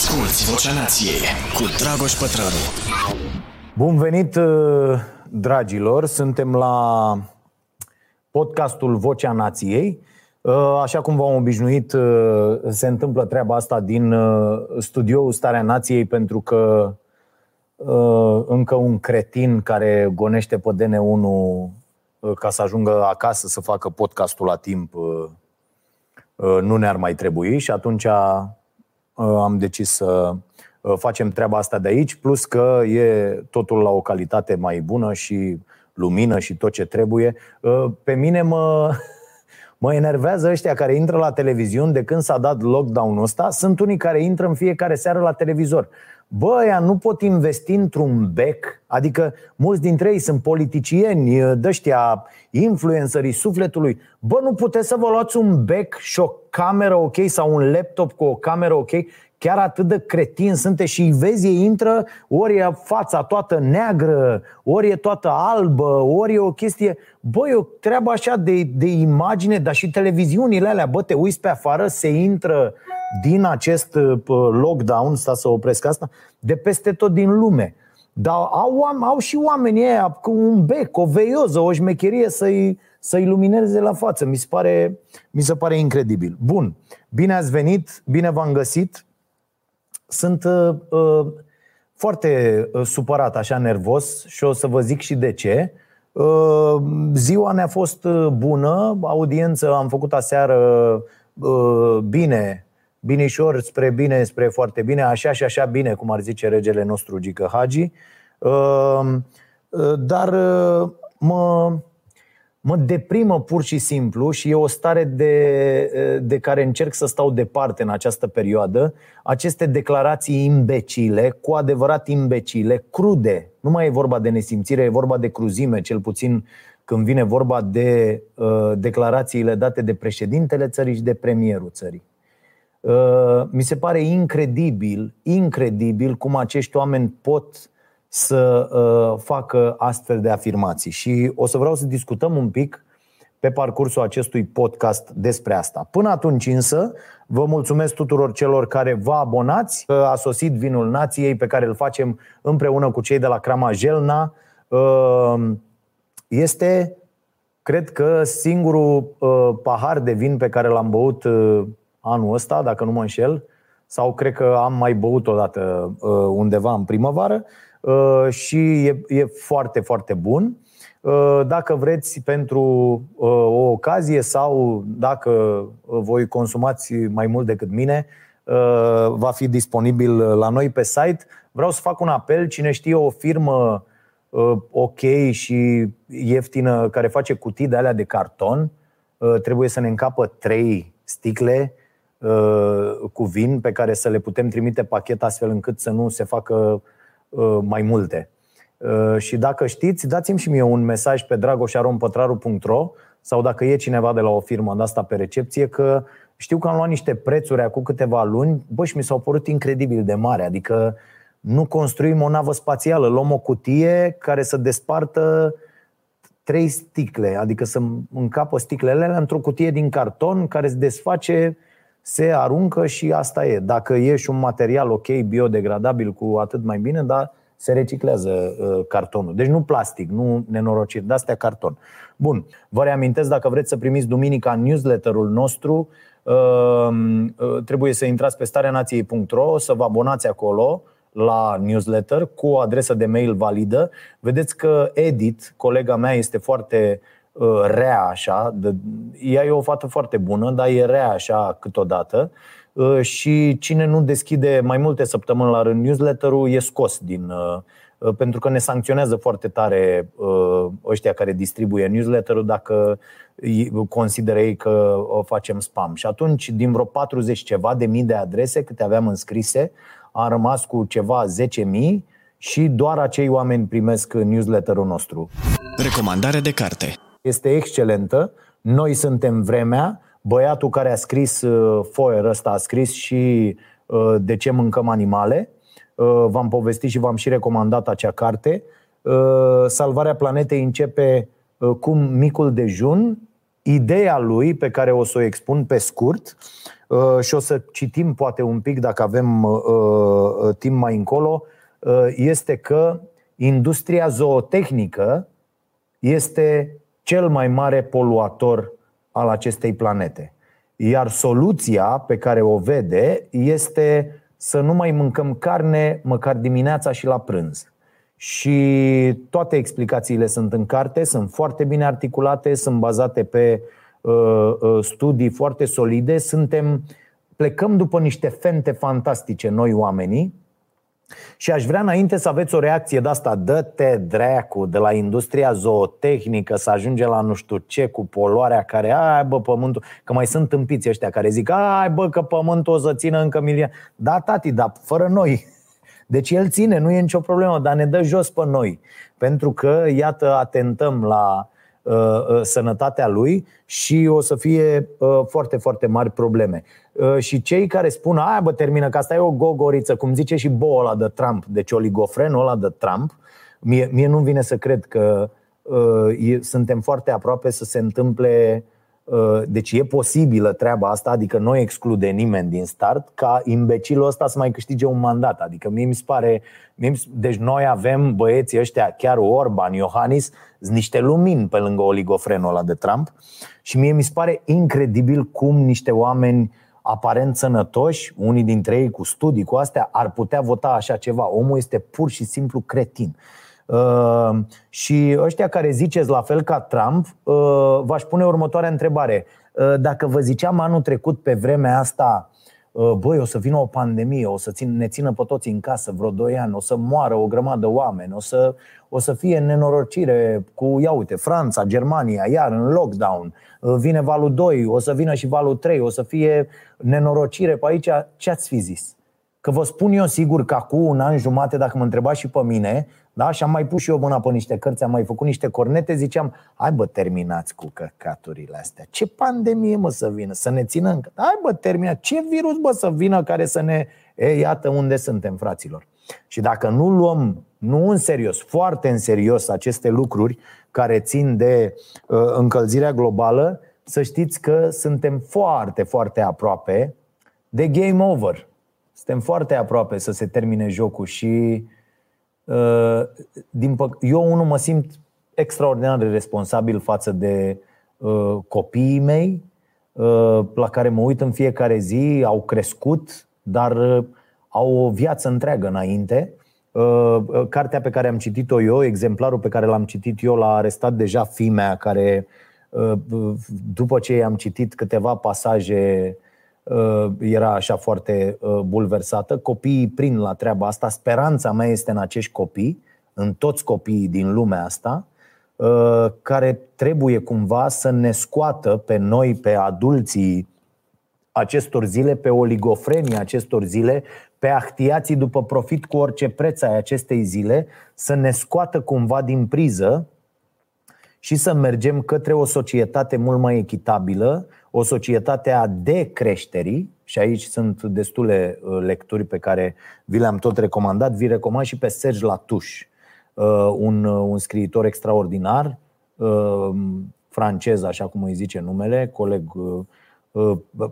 Asculți Vocea Nației cu Dragoș Pătrălu. Bun venit, uh, dragilor! Suntem la podcastul Vocea Nației. Uh, așa cum v-am obișnuit, uh, se întâmplă treaba asta din studioul Starea Nației pentru că încă un cretin care gonește pe DN1 ca să ajungă acasă să facă podcastul la timp nu ne-ar mai trebui și atunci am decis să facem treaba asta de aici, plus că e totul la o calitate mai bună și lumină și tot ce trebuie. Pe mine mă, mă enervează ăștia care intră la televiziuni de când s-a dat lockdown-ul ăsta. Sunt unii care intră în fiecare seară la televizor. Bă, ăia nu pot investi într-un bec, adică mulți dintre ei sunt politicieni, dăștia, influencerii sufletului. Bă, nu puteți să vă luați un bec și o cameră ok sau un laptop cu o cameră ok? Chiar atât de cretin sunteți și vezi, ei intră, ori e fața toată neagră, ori e toată albă, ori e o chestie... Bă, e o treabă așa de, de imagine, dar și televiziunile alea, bă, te uiți pe afară, se intră din acest uh, lockdown, sta să opresc asta, de peste tot din lume. Dar au, au și oamenii ăia cu un bec, o veioză, o șmecherie să-i, să-i lumineze la față. Mi se, pare, mi se pare incredibil. Bun, bine ați venit, bine v-am găsit. Sunt uh, uh, foarte uh, supărat, așa nervos și o să vă zic și de ce. Uh, ziua ne-a fost uh, bună, audiență am făcut aseară uh, bine, binișor spre bine, spre foarte bine, așa și așa bine, cum ar zice regele nostru Gică Hagi. Uh, uh, dar uh, mă, mă deprimă pur și simplu și e o stare de, de care încerc să stau departe în această perioadă. Aceste declarații imbecile, cu adevărat imbecile, crude. Nu mai e vorba de nesimțire, e vorba de cruzime, cel puțin când vine vorba de uh, declarațiile date de președintele țării și de premierul țării. Uh, mi se pare incredibil, incredibil cum acești oameni pot să uh, facă astfel de afirmații. Și o să vreau să discutăm un pic pe parcursul acestui podcast despre asta. Până atunci însă, vă mulțumesc tuturor celor care vă abonați. A sosit vinul nației pe care îl facem împreună cu cei de la Crama Jelna. Uh, este, cred că, singurul uh, pahar de vin pe care l-am băut anul ăsta, dacă nu mă înșel, sau cred că am mai băut odată undeva în primăvară. Uh, și e, e foarte, foarte bun. Uh, dacă vreți pentru uh, o ocazie sau dacă voi consumați mai mult decât mine, va fi disponibil la noi pe site. Vreau să fac un apel, cine știe o firmă ok și ieftină care face cutii de alea de carton, trebuie să ne încapă trei sticle cu vin pe care să le putem trimite pachet astfel încât să nu se facă Uh, mai multe. Uh, și dacă știți, dați-mi și mie un mesaj pe dragoșarompătraru.ro sau dacă e cineva de la o firmă de asta pe recepție, că știu că am luat niște prețuri acum câteva luni, bă, și mi s-au părut incredibil de mare. Adică nu construim o navă spațială, luăm o cutie care să despartă trei sticle, adică să încapă sticlele alea într-o cutie din carton care se desface, se aruncă și asta e. Dacă e și un material ok, biodegradabil, cu atât mai bine, dar se reciclează uh, cartonul. Deci nu plastic, nu nenorociri, de astea carton. Bun, vă reamintesc, dacă vreți să primiți duminica newsletterul nostru, uh, uh, trebuie să intrați pe stareanației.ro, să vă abonați acolo la newsletter cu o adresă de mail validă. Vedeți că Edit, colega mea, este foarte Uh, rea așa. De, ea e o fată foarte bună, dar e rea așa câteodată. Uh, și cine nu deschide mai multe săptămâni la rând newsletter-ul e scos din. Uh, pentru că ne sancționează foarte tare ăștia care distribuie newsletter-ul dacă consideră ei că o facem spam. Și atunci, din vreo 40 ceva de mii de adrese câte aveam înscrise, am rămas cu ceva 10 mii și doar acei oameni primesc newsletterul nostru. Recomandare de carte este excelentă. Noi suntem vremea. Băiatul care a scris uh, foier ăsta a scris și uh, De ce mâncăm animale. Uh, v-am povestit și v-am și recomandat acea carte. Salvarea planetei începe cum micul dejun ideea lui, pe care o să o expun pe scurt, și o să citim poate un pic dacă avem timp mai încolo, este că industria zootehnică este cel mai mare poluator al acestei planete. Iar soluția pe care o vede este să nu mai mâncăm carne măcar dimineața și la prânz. Și toate explicațiile sunt în carte, sunt foarte bine articulate, sunt bazate pe uh, uh, studii foarte solide. Suntem, plecăm după niște fente fantastice noi oamenii și aș vrea înainte să aveți o reacție de asta, dă-te dreacu de la industria zootehnică să ajunge la nu știu ce cu poluarea care, ai bă, pământul, că mai sunt tâmpiți ăștia care zic, ai bă, că pământul o să țină încă milion. Da, tati, dar fără noi. Deci el ține, nu e nicio problemă, dar ne dă jos pe noi. Pentru că, iată, atentăm la uh, uh, sănătatea lui și o să fie uh, foarte, foarte mari probleme. Uh, și cei care spun, aia bă, termină, că asta e o gogoriță, cum zice și boul ăla de Trump, deci oligofrenul ăla de Trump, mie, mie nu vine să cred că uh, e, suntem foarte aproape să se întâmple uh, deci e posibilă treaba asta, adică nu exclude nimeni din start ca imbecilul ăsta să mai câștige un mandat. Adică mie mi se pare. Mie mi, deci noi avem băieții ăștia, chiar Orban, Iohannis, niște lumini pe lângă oligofrenul ăla de Trump și mie mi se pare incredibil cum niște oameni aparent sănătoși, unii dintre ei cu studii, cu astea, ar putea vota așa ceva. Omul este pur și simplu cretin. Uh, și ăștia care ziceți la fel ca Trump, uh, v-aș pune următoarea întrebare. Uh, dacă vă ziceam anul trecut pe vremea asta, uh, băi, o să vină o pandemie, o să țin, ne țină pe toți în casă vreo 2 ani, o să moară o grămadă de oameni, o să, o să fie nenorocire cu, ia uite, Franța, Germania, iar în lockdown, uh, vine valul 2, o să vină și valul 3, o să fie nenorocire pe aici, ce ați fi zis? Că vă spun eu sigur că acum un an jumate, dacă mă întrebați și pe mine, da, și am mai pus și eu mâna pe niște cărți, am mai făcut niște cornete, ziceam, hai bă, terminați cu căcaturile astea. Ce pandemie mă să vină? Să ne țină încă? Hai bă, terminați. Ce virus bă să vină care să ne... E, iată unde suntem, fraților. Și dacă nu luăm, nu în serios, foarte în serios aceste lucruri care țin de uh, încălzirea globală, să știți că suntem foarte, foarte aproape de game over. Suntem foarte aproape să se termine jocul și uh, din păc- eu unul mă simt extraordinar de responsabil față de uh, copiii mei, uh, la care mă uit în fiecare zi, au crescut, dar uh, au o viață întreagă înainte. Uh, uh, cartea pe care am citit-o eu, exemplarul pe care l-am citit eu, l-a arestat deja fimea care, uh, după ce i-am citit câteva pasaje, era așa foarte bulversată. Copiii prind la treaba asta. Speranța mea este în acești copii, în toți copiii din lumea asta, care trebuie cumva să ne scoată pe noi, pe adulții acestor zile, pe oligofrenii acestor zile, pe ahtiații după profit cu orice preț ai acestei zile, să ne scoată cumva din priză și să mergem către o societate mult mai echitabilă, o societate a decreșterii, și aici sunt destule uh, lecturi pe care vi le-am tot recomandat, vi recomand și pe Serge Latouche, uh, un, uh, un scriitor extraordinar, francez, așa cum îi zice numele, coleg Uh,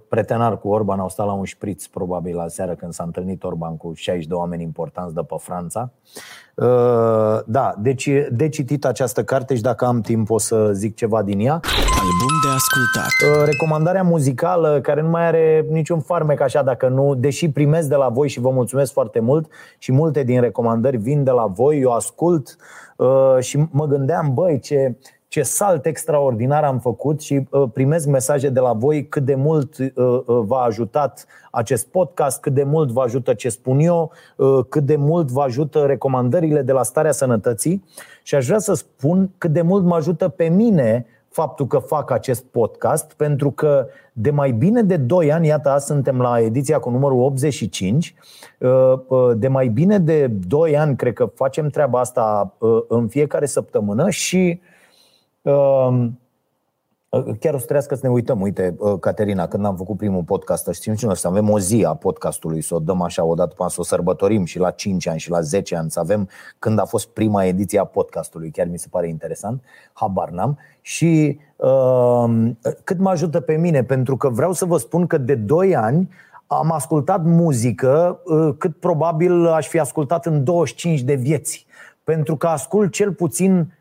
pretenar cu Orban au stat la un șpriț probabil la seară când s-a întâlnit Orban cu 60 de oameni importanți de pe Franța. Uh, da, deci de citit această carte și dacă am timp o să zic ceva din ea. Album de ascultat. Uh, recomandarea muzicală care nu mai are niciun farmec așa dacă nu, deși primesc de la voi și vă mulțumesc foarte mult și multe din recomandări vin de la voi, eu ascult și mă gândeam, băi, ce ce salt extraordinar am făcut și uh, primesc mesaje de la voi cât de mult uh, uh, v-a ajutat acest podcast, cât de mult vă ajută ce spun eu, cât de mult vă ajută recomandările de la starea sănătății și aș vrea să spun cât de mult mă ajută pe mine faptul că fac acest podcast, pentru că de mai bine de 2 ani, iată, azi suntem la ediția cu numărul 85, de mai bine de 2 ani, cred că facem treaba asta în fiecare săptămână și uh, Ehm, Chiar o să trească să ne uităm. Uite, Caterina, când am făcut primul podcast, știm și noi să avem o zi a podcastului, să o dăm așa o dată până să o sărbătorim și la 5 ani și la 10 ani, să avem când a fost prima ediție a podcastului. Chiar mi se pare interesant. Habar n-am. Și uh, cât mă ajută pe mine, pentru că vreau să vă spun că de 2 ani am ascultat muzică uh, cât probabil aș fi ascultat în 25 de vieți. Pentru că ascult cel puțin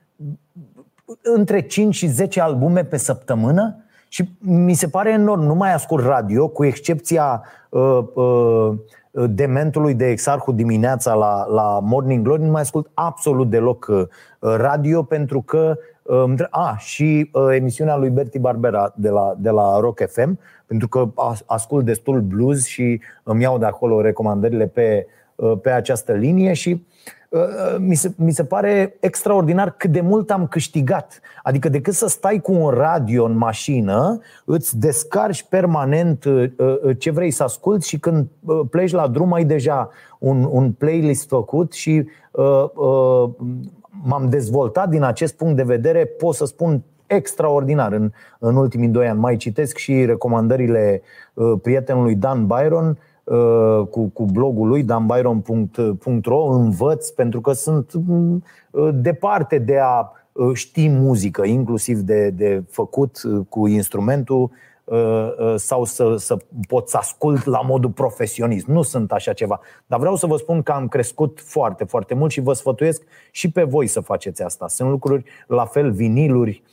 între 5 și 10 albume pe săptămână și mi se pare enorm. Nu mai ascult radio, cu excepția uh, uh, dementului de exarhul dimineața la, la Morning Glory, nu mai ascult absolut deloc uh, radio pentru că uh, a, și uh, emisiunea lui Berti Barbera de la, de la Rock FM, pentru că ascult destul blues și îmi iau de acolo recomandările pe, uh, pe această linie și Uh, uh, mi se, mi se pare extraordinar cât de mult am câștigat. Adică decât să stai cu un radio în mașină, îți descarci permanent uh, ce vrei să asculti și când pleci la drum ai deja un, un playlist făcut și uh, uh, m-am dezvoltat din acest punct de vedere, pot să spun extraordinar în, în ultimii doi ani. Mai citesc și recomandările uh, prietenului Dan Byron Uh, cu, cu blogul lui danbyron.ro învăț pentru că sunt mm, uh, departe de a uh, ști muzică, inclusiv de, de făcut cu instrumentul sau să, să pot să ascult la modul profesionist. Nu sunt așa ceva. Dar vreau să vă spun că am crescut foarte, foarte mult și vă sfătuiesc și pe voi să faceți asta. Sunt lucruri, la fel, viniluri,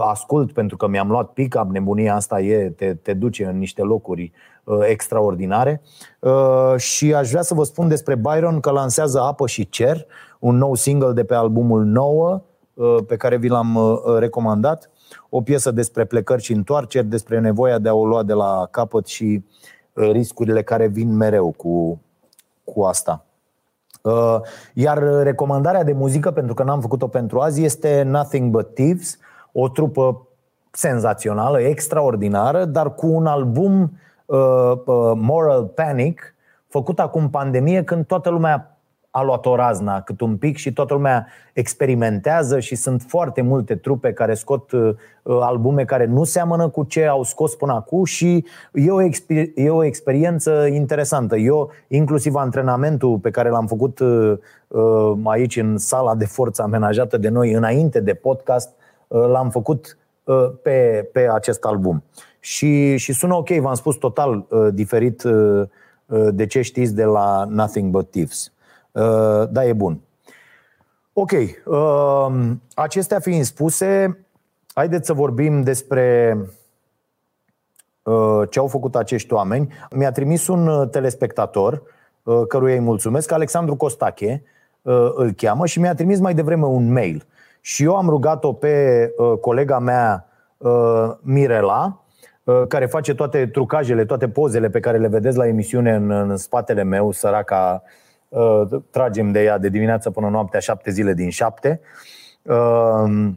ascult pentru că mi-am luat pick-up, nebunia asta e, te, te duce în niște locuri Uh, extraordinare uh, și aș vrea să vă spun despre Byron că lansează Apă și Cer, un nou single de pe albumul 9 uh, pe care vi l-am recomandat, o piesă despre plecări și întoarceri, despre nevoia de a o lua de la capăt și riscurile care vin mereu cu, cu asta. Iar recomandarea de muzică, pentru că n-am făcut-o pentru azi, este Nothing But Thieves, o trupă senzațională, extraordinară, dar cu un album Uh, uh, Moral Panic, făcut acum pandemie, când toată lumea a luat o razna cât un pic și toată lumea experimentează și sunt foarte multe trupe care scot uh, albume care nu seamănă cu ce au scos până acum și e o, exper- e o experiență interesantă. Eu, inclusiv antrenamentul pe care l-am făcut aici în sala de forță amenajată de noi înainte de podcast, l-am făcut pe, pe acest album și, și sună ok, v-am spus total uh, diferit uh, uh, de ce știți de la Nothing But Thieves. Uh, da, e bun. Ok, uh, acestea fiind spuse, haideți să vorbim despre uh, ce au făcut acești oameni. Mi-a trimis un uh, telespectator, uh, căruia îi mulțumesc, Alexandru Costache, uh, îl cheamă și mi-a trimis mai devreme un mail. Și eu am rugat-o pe uh, colega mea, uh, Mirela, Uh, care face toate trucajele, toate pozele pe care le vedeți la emisiune în, în spatele meu, săraca, uh, tragem de ea de dimineață până noaptea, șapte zile din șapte. Uh,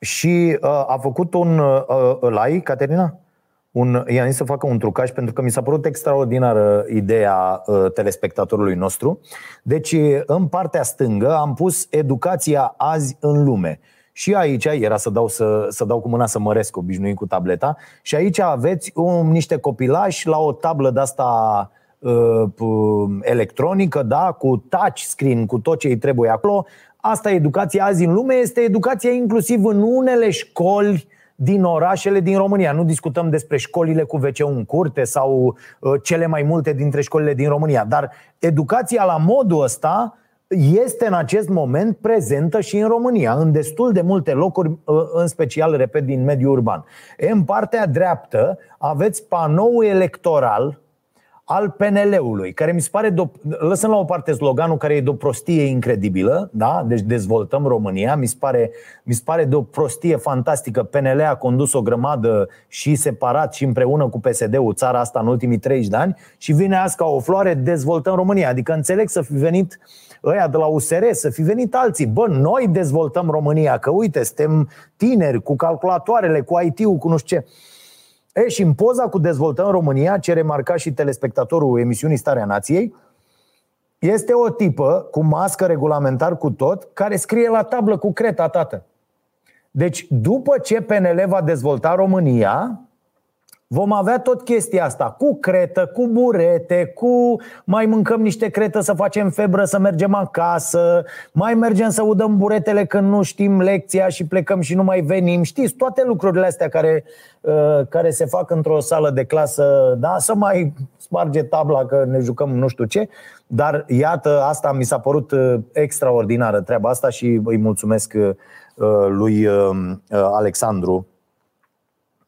și a făcut un like, Caterina? Un, i-am zis să facă un trucaj pentru că mi s-a părut extraordinară ideea telespectatorului nostru. Deci, în partea stângă am pus educația azi în lume. Și aici era să dau, să, să dau cu mâna să măresc obișnuit cu tableta. Și aici aveți um, niște copilași la o tablă de asta uh, electronică, da, cu touch screen, cu tot ce îi trebuie acolo. Asta e educația azi în lume, este educația inclusiv în unele școli din orașele din România. Nu discutăm despre școlile cu wc în curte sau uh, cele mai multe dintre școlile din România, dar educația la modul ăsta este în acest moment prezentă și în România, în destul de multe locuri, ă, în special, repet, din mediul urban. În partea dreaptă aveți panoul electoral al PNL-ului, care mi se pare, de- lăsăm la o parte sloganul care e de o prostie incredibilă, da? deci dezvoltăm România, mi se, pare, mi se pare de o prostie fantastică. PNL a condus o grămadă și separat și împreună cu PSD-ul țara asta în ultimii 30 de ani și vine azi ca o floare, dezvoltăm România. Adică înțeleg să fi venit uh, ăia de la USR, să fi venit alții. Bă, noi dezvoltăm România, că uite, suntem tineri cu calculatoarele, cu IT-ul, cu nu știu ce. E, și în poza cu Dezvoltăm România, ce remarca și telespectatorul emisiunii Starea Nației, este o tipă cu mască regulamentar cu tot, care scrie la tablă cu creta, tată. Deci, după ce PNL va dezvolta România, Vom avea tot chestia asta cu cretă, cu burete, cu mai mâncăm niște cretă să facem febră, să mergem acasă, mai mergem să udăm buretele când nu știm lecția și plecăm și nu mai venim. Știți, toate lucrurile astea care, uh, care se fac într-o sală de clasă, da? să mai sparge tabla că ne jucăm nu știu ce. Dar iată, asta mi s-a părut uh, extraordinară treaba asta și îi mulțumesc uh, lui Alexandru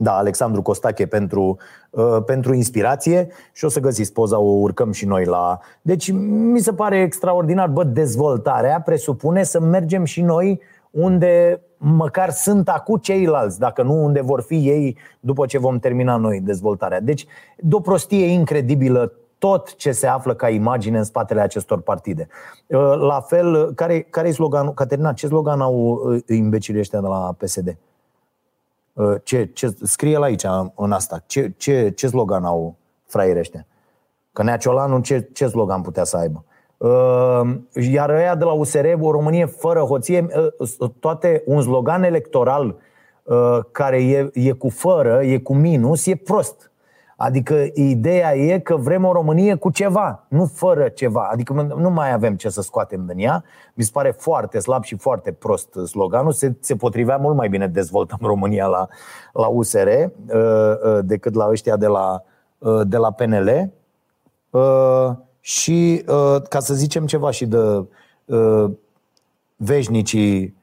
da, Alexandru Costache pentru, uh, pentru inspirație și o să găsiți poza, o urcăm și noi la... Deci mi se pare extraordinar, bă, dezvoltarea presupune să mergem și noi unde măcar sunt acum ceilalți, dacă nu unde vor fi ei după ce vom termina noi dezvoltarea. Deci, de o prostie incredibilă tot ce se află ca imagine în spatele acestor partide. Uh, la fel, care, care e sloganul? Caterina, ce slogan au uh, imbecilii ăștia de la PSD? Uh, ce, ce, scrie la aici, în asta. Ce, ce, ce slogan au fraierii ăștia? Că Nea Ciolanu ce, ce slogan putea să aibă? Uh, iar ăia de la USR, o Românie fără hoție, uh, toate un slogan electoral care e, e cu fără, e cu minus, e prost. Adică ideea e că vrem o Românie cu ceva, nu fără ceva. Adică nu mai avem ce să scoatem din ea. Mi se pare foarte slab și foarte prost sloganul. Se, se potrivea mult mai bine dezvoltăm România la, la USR uh, uh, decât la ăștia de la, uh, de la PNL. Și ca să zicem ceva și de veșnicii,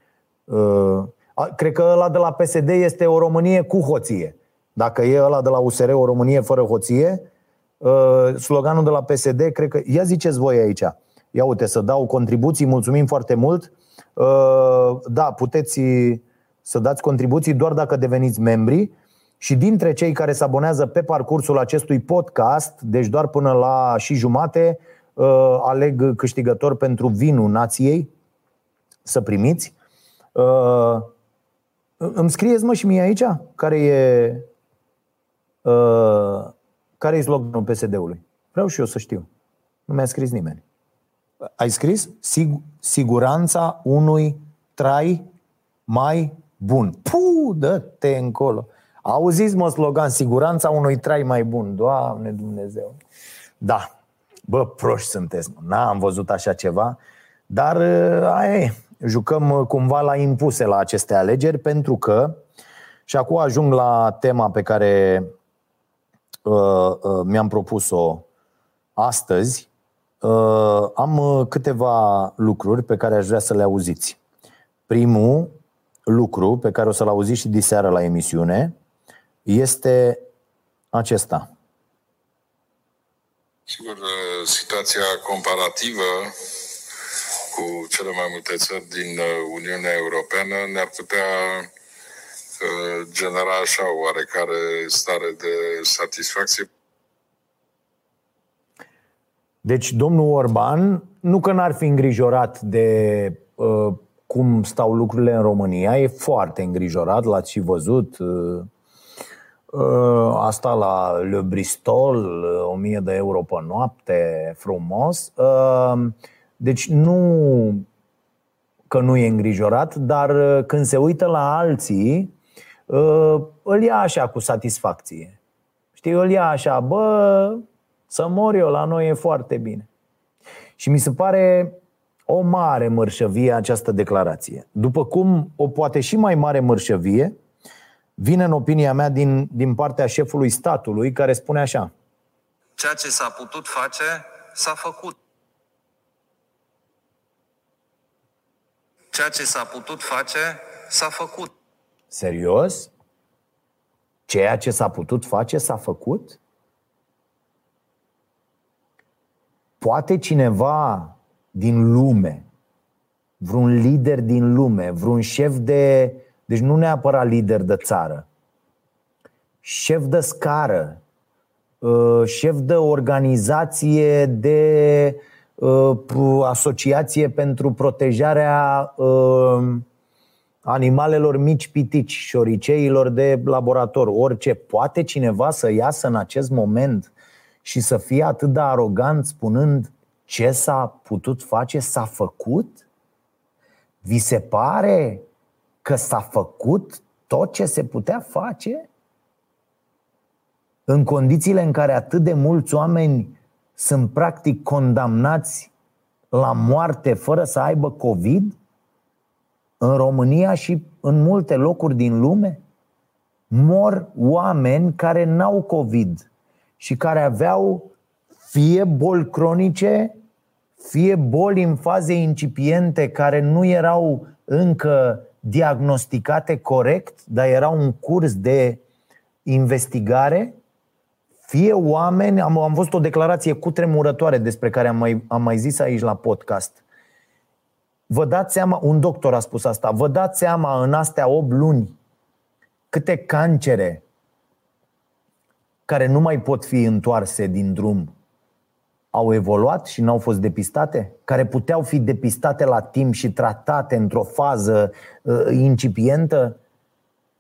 cred că ăla de la PSD este o Românie cu hoție. Dacă e ăla de la USR o Românie fără hoție, uh, sloganul de la PSD, cred că. Ia ziceți voi aici. Ia uite, să dau contribuții, mulțumim foarte mult. Uh, da, puteți să dați contribuții doar dacă deveniți membri. Și dintre cei care se abonează pe parcursul acestui podcast, deci doar până la și jumate, uh, aleg câștigător pentru vinul nației să primiți. Îmi scrieți mă și mie aici care e Uh, care e sloganul PSD-ului? Vreau și eu să știu. Nu mi-a scris nimeni. Ai scris? Sig- siguranța unui trai mai bun. Puh, dă-te încolo. Auziți, mă, slogan, siguranța unui trai mai bun. Doamne Dumnezeu. Da, bă, proști sunteți, mă. N-am văzut așa ceva, dar uh, aia e. Jucăm uh, cumva la impuse la aceste alegeri pentru că, și acum ajung la tema pe care Uh, uh, mi-am propus-o astăzi, uh, am câteva lucruri pe care aș vrea să le auziți. Primul lucru pe care o să-l auziți și diseară la emisiune este acesta. Sigur, situația comparativă cu cele mai multe țări din Uniunea Europeană ne-ar putea genera așa oarecare stare de satisfacție. Deci domnul Orban nu că n-ar fi îngrijorat de uh, cum stau lucrurile în România, e foarte îngrijorat, l-ați și văzut. Uh, uh, asta la Le Bristol, 1000 de euro pe noapte, frumos. Uh, deci nu că nu e îngrijorat, dar uh, când se uită la alții, Uh, îl ia așa cu satisfacție. Știi, îl ia așa, bă, să mor eu, la noi e foarte bine. Și mi se pare o mare mărșăvie această declarație. După cum o poate și mai mare mărșăvie, vine în opinia mea din, din partea șefului statului care spune așa. Ceea ce s-a putut face, s-a făcut. Ceea ce s-a putut face, s-a făcut. Serios? Ceea ce s-a putut face s-a făcut? Poate cineva din lume, vreun lider din lume, vreun șef de. Deci nu neapărat lider de țară, șef de scară, uh, șef de organizație de uh, asociație pentru protejarea uh, animalelor mici pitici, șoriceilor de laborator, orice. Poate cineva să iasă în acest moment și să fie atât de arogant spunând ce s-a putut face, s-a făcut? Vi se pare că s-a făcut tot ce se putea face? În condițiile în care atât de mulți oameni sunt practic condamnați la moarte fără să aibă COVID? În România și în multe locuri din lume? Mor oameni care n-au COVID și care aveau fie boli cronice, fie boli în faze incipiente care nu erau încă diagnosticate corect, dar erau un curs de investigare, fie oameni, am, am văzut o declarație cutremurătoare despre care am mai, am mai zis aici la podcast. Vă dați seama, un doctor a spus asta, vă dați seama în astea 8 luni câte cancere care nu mai pot fi întoarse din drum au evoluat și n-au fost depistate? Care puteau fi depistate la timp și tratate într-o fază uh, incipientă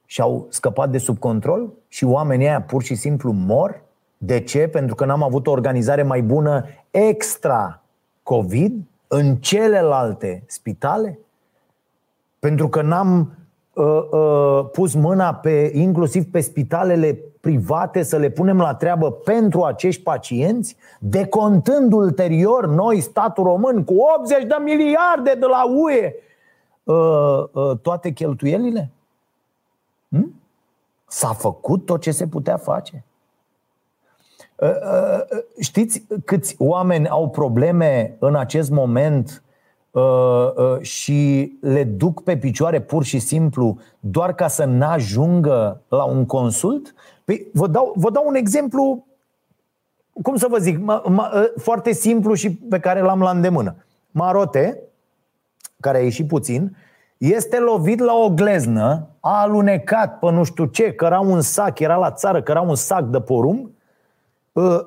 și au scăpat de sub control? Și oamenii aia pur și simplu mor? De ce? Pentru că n-am avut o organizare mai bună extra COVID în celelalte spitale? Pentru că n-am uh, uh, pus mâna pe, inclusiv pe spitalele private să le punem la treabă pentru acești pacienți, decontând ulterior noi, statul român, cu 80 de miliarde de la UE, uh, uh, toate cheltuielile? Hm? S-a făcut tot ce se putea face? Uh, știți câți oameni au probleme în acest moment și le duc pe picioare pur și simplu doar ca să n-ajungă la un consult? Păi, vă dau, vă dau un exemplu, cum să vă zic, ma, ma, ă, foarte simplu și pe care l-am la îndemână. Marote, care a ieșit puțin, este lovit la o gleznă, a alunecat pe nu știu ce, că era un sac, era la țară, că era un sac de porumb ă,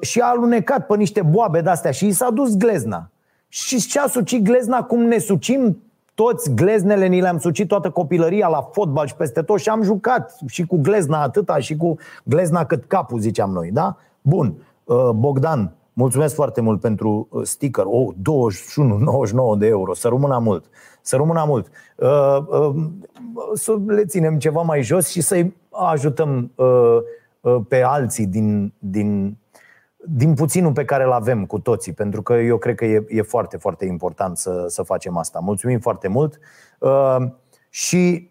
și a alunecat pe niște boabe de-astea și i s-a dus glezna. Și ce-a sucit glezna cum ne sucim toți gleznele ni le-am sucit toată copilăria la fotbal și peste tot și am jucat și cu glezna atâta și cu glezna cât capul, ziceam noi, da? Bun, uh, Bogdan, mulțumesc foarte mult pentru uh, sticker. Oh, 21,99 de euro, să rămână mult. Să rămână mult. Uh, să le ținem ceva mai jos și să-i ajutăm pe alții din, din din puținul pe care îl avem cu toții, pentru că eu cred că e, e foarte, foarte important să, să facem asta. Mulțumim foarte mult. Uh, și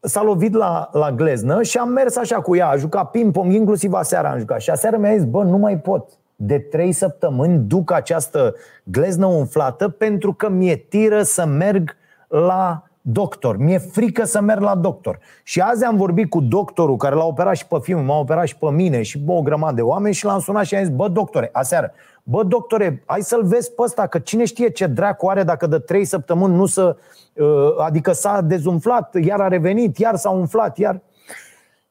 s-a lovit la, la gleznă și am mers așa cu ea, a jucat ping-pong, inclusiv aseară am jucat. Și aseară mi-a zis, bă, nu mai pot. De trei săptămâni duc această gleznă umflată pentru că mi-e tiră să merg la doctor. Mi-e frică să merg la doctor. Și azi am vorbit cu doctorul care l-a operat și pe film, m-a operat și pe mine și bă, o grămadă de oameni și l-am sunat și am zis, bă, doctore, aseară, bă, doctore, hai să-l vezi pe ăsta, că cine știe ce dracu are dacă de trei săptămâni nu să... Uh, adică s-a dezumflat, iar a revenit, iar s-a umflat, iar...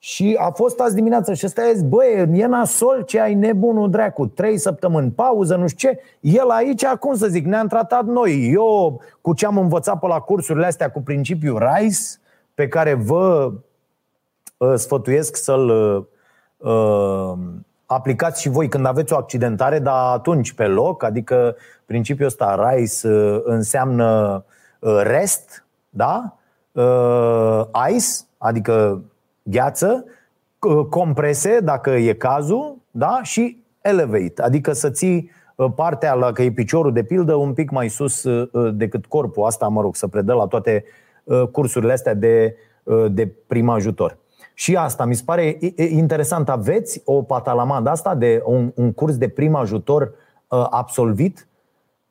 Și a fost azi dimineață și ăsta zis, băi, e nasol ce ai nebunul dracu, trei săptămâni pauză, nu știu ce. El aici, cum să zic, ne-am tratat noi. Eu, cu ce am învățat pe la cursurile astea cu principiul RICE, pe care vă uh, sfătuiesc să-l uh, uh, aplicați și voi când aveți o accidentare, dar atunci pe loc, adică principiul ăsta RICE uh, înseamnă uh, REST, da? Uh, ICE, adică gheață, comprese, dacă e cazul, da? și elevate, adică să ții uh, partea la că e piciorul de pildă un pic mai sus uh, uh, decât corpul. Asta, mă rog, să predă la toate cursurile astea de, de prim ajutor. Și asta mi se pare interesant. Aveți o patalamandă asta de un, un curs de prim ajutor absolvit?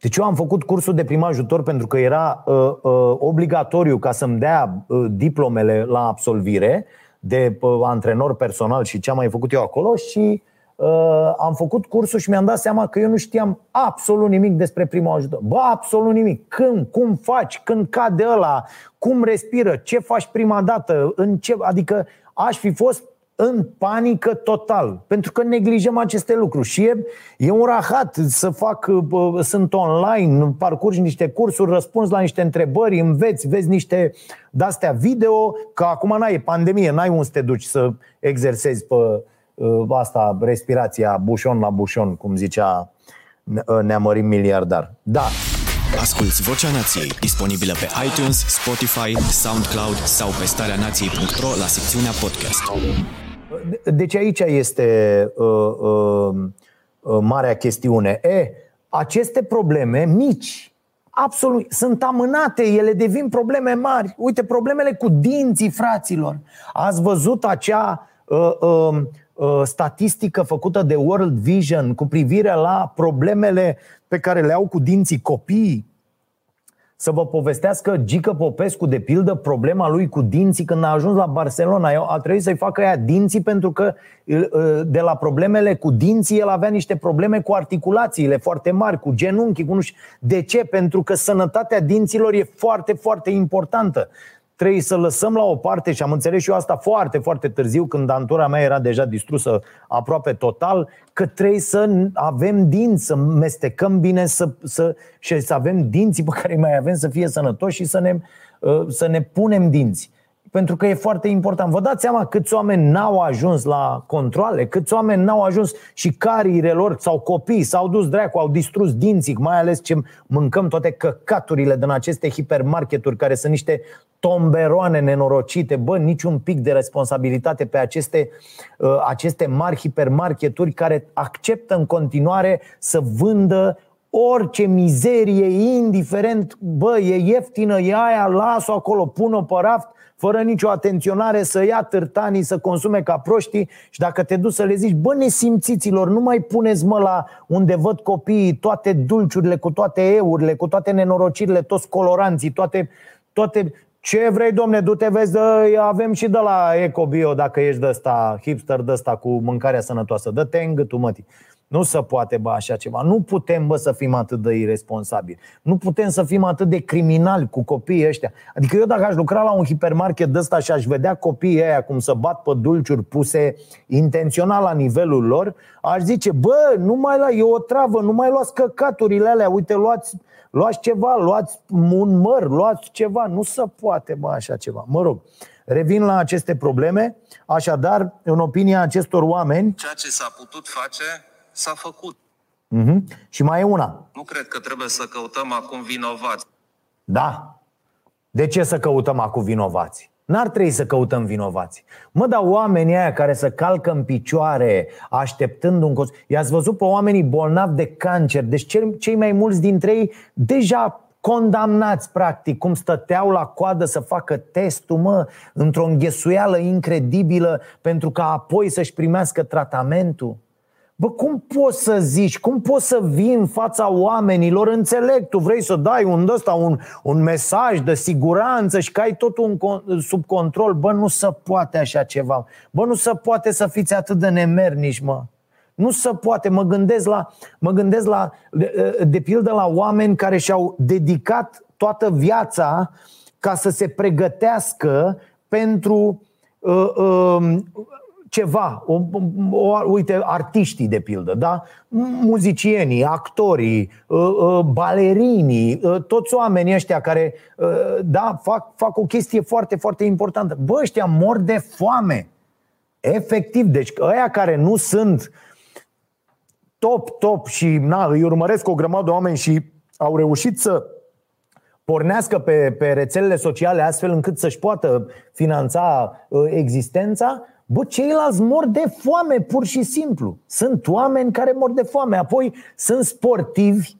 Deci eu am făcut cursul de prim ajutor pentru că era uh, uh, obligatoriu ca să-mi dea uh, diplomele la absolvire de antrenor personal și ce am mai făcut eu acolo și uh, am făcut cursul și mi-am dat seama că eu nu știam absolut nimic despre primul ajutor. Bă, absolut nimic. Când, cum faci, când cade ăla, cum respiră, ce faci prima dată, în ce, adică aș fi fost în panică total, pentru că neglijăm aceste lucruri și e, e un rahat să fac, sunt online, parcurgi niște cursuri, răspunzi la niște întrebări, înveți, vezi niște de-astea video, că acum n-ai pandemie, n-ai unde să te duci să exersezi pe ă, asta, respirația bușon la bușon, cum zicea neamărim miliardar. Da, Asculți Vocea Nației, disponibilă pe iTunes, Spotify, SoundCloud sau pe starea nației.ro la secțiunea podcast. Deci aici este uh, uh, uh, marea chestiune. E, aceste probleme mici, absolut, sunt amânate, ele devin probleme mari. Uite, problemele cu dinții fraților. Ați văzut acea uh, uh, uh, statistică făcută de World Vision cu privire la problemele pe care le au cu dinții copiii? Să vă povestească Gică Popescu, de pildă, problema lui cu dinții când a ajuns la Barcelona. A trebuit să-i facă ea dinții pentru că de la problemele cu dinții el avea niște probleme cu articulațiile foarte mari, cu genunchi, cu nu știu. De ce? Pentru că sănătatea dinților e foarte, foarte importantă trebuie să lăsăm la o parte și am înțeles și eu asta foarte, foarte târziu când antura mea era deja distrusă aproape total, că trebuie să avem dinți, să mestecăm bine să, să, și să avem dinții pe care îi mai avem să fie sănătoși și să ne, uh, să ne punem dinți pentru că e foarte important. Vă dați seama câți oameni n-au ajuns la controle, câți oameni n-au ajuns și cariile lor sau copii s-au dus dracu, au distrus dinții, mai ales ce mâncăm toate căcaturile din aceste hipermarketuri care sunt niște tomberoane nenorocite, bă, niciun pic de responsabilitate pe aceste, uh, aceste mari hipermarketuri care acceptă în continuare să vândă orice mizerie, indiferent, bă, e ieftină, e aia, las-o acolo, pun-o pe raft, fără nicio atenționare, să ia târtanii, să consume ca proștii și dacă te duci să le zici, bă, nesimțiților, nu mai puneți mă la unde văd copiii toate dulciurile, cu toate eurile, cu toate nenorocirile, toți coloranții, toate, toate ce vrei, domne, du-te, vezi, dă, avem și de la EcoBio dacă ești de ăsta, hipster de ăsta cu mâncarea sănătoasă. Dă-te în gâtul, mătii. Nu se poate, bă, așa ceva. Nu putem, bă, să fim atât de irresponsabili. Nu putem să fim atât de criminali cu copiii ăștia. Adică eu dacă aș lucra la un hipermarket de ăsta și aș vedea copiii ăia cum să bat pe dulciuri puse intențional la nivelul lor, aș zice, bă, nu mai la, e o travă, nu mai luați căcaturile alea, uite, luați, luați ceva, luați un măr, luați ceva. Nu se poate, bă, așa ceva. Mă rog. Revin la aceste probleme. Așadar, în opinia acestor oameni. Ceea ce s-a putut face s-a făcut. Uh-huh. Și mai e una. Nu cred că trebuie să căutăm acum vinovați. Da. De ce să căutăm acum vinovați? N-ar trebui să căutăm vinovați. Mă, dar oamenii aia care să calcă în picioare așteptând un cos... I-ați văzut pe oamenii bolnavi de cancer. Deci cei mai mulți dintre ei deja condamnați, practic, cum stăteau la coadă să facă testul, mă, într-o înghesuială incredibilă pentru ca apoi să-și primească tratamentul. Bă, cum poți să zici, cum poți să vii în fața oamenilor, înțeleg, tu vrei să dai un ăsta, un, un mesaj de siguranță și că ai totul în, sub control, bă, nu se poate așa ceva, bă, nu se poate să fiți atât de nemernici, mă. Nu se poate, mă gândesc la, mă gândesc la de, de pildă la oameni care și-au dedicat toată viața ca să se pregătească pentru uh, uh, ceva, o, o, uite, artiștii de pildă, da? muzicienii, actorii, ă, ă, balerinii, ă, toți oamenii ăștia care da, fac, fac o chestie foarte, foarte importantă. Bă, ăștia mor de foame. Efectiv, deci ăia care nu sunt top, top și na, îi urmăresc o grămadă de oameni și au reușit să pornească pe, pe rețelele sociale astfel încât să-și poată finanța existența, Bă, ceilalți mor de foame, pur și simplu. Sunt oameni care mor de foame. Apoi sunt sportivi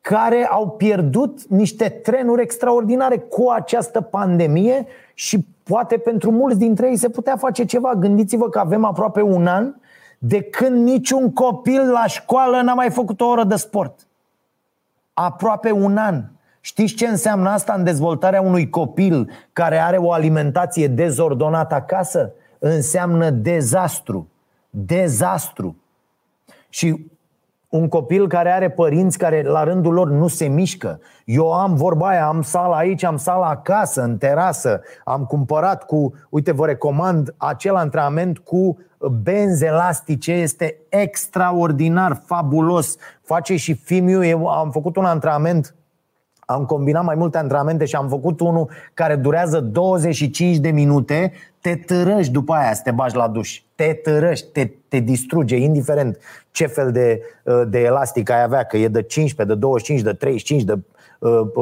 care au pierdut niște trenuri extraordinare cu această pandemie și poate pentru mulți dintre ei se putea face ceva. Gândiți-vă că avem aproape un an de când niciun copil la școală n-a mai făcut o oră de sport. Aproape un an. Știți ce înseamnă asta în dezvoltarea unui copil care are o alimentație dezordonată acasă? Înseamnă dezastru. Dezastru. Și un copil care are părinți care la rândul lor nu se mișcă. Eu am vorba aia, am sala aici, am sala acasă, în terasă, am cumpărat cu, uite, vă recomand acel antrenament cu benzi elastice, este extraordinar, fabulos. Face și Fimiu, eu am făcut un antrenament am combinat mai multe antrenamente și am făcut unul care durează 25 de minute, te târăști după aia să te bagi la duș. Te târăști, te, te distruge, indiferent ce fel de, uh, de elastic ai avea, că e de 15, de 25, de 35, de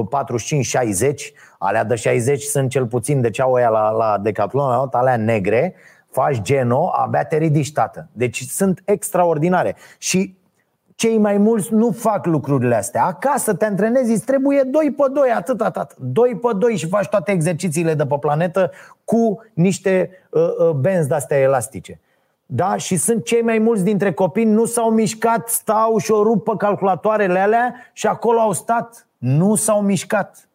45, 60. Alea de 60 sunt cel puțin de ce au aia la, la Decathlon, alea negre, faci geno, abia te ridici, tată. Deci sunt extraordinare. Și cei mai mulți nu fac lucrurile astea. Acasă te antrenezi, îți trebuie 2 pe 2, atât, atât. 2 pe 2 și faci toate exercițiile de pe planetă cu niște uh, uh, benzi de-astea elastice. Da? Și sunt cei mai mulți dintre copii nu s-au mișcat, stau și o rup pe calculatoarele alea și acolo au stat. Nu s-au mișcat.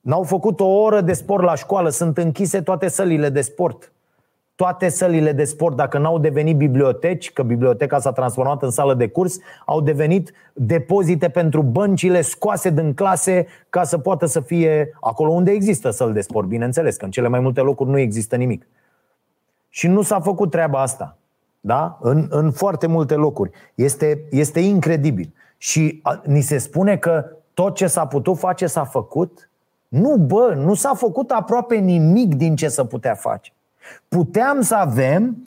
N-au făcut o oră de sport la școală, sunt închise toate sălile de sport toate sălile de sport, dacă n-au devenit biblioteci, că biblioteca s-a transformat în sală de curs, au devenit depozite pentru băncile scoase din clase ca să poată să fie acolo unde există săl de sport, bineînțeles, că în cele mai multe locuri nu există nimic. Și nu s-a făcut treaba asta. Da? În, în foarte multe locuri. Este, este incredibil. Și a, ni se spune că tot ce s-a putut face s-a făcut. Nu, bă, nu s-a făcut aproape nimic din ce să putea face. Puteam să avem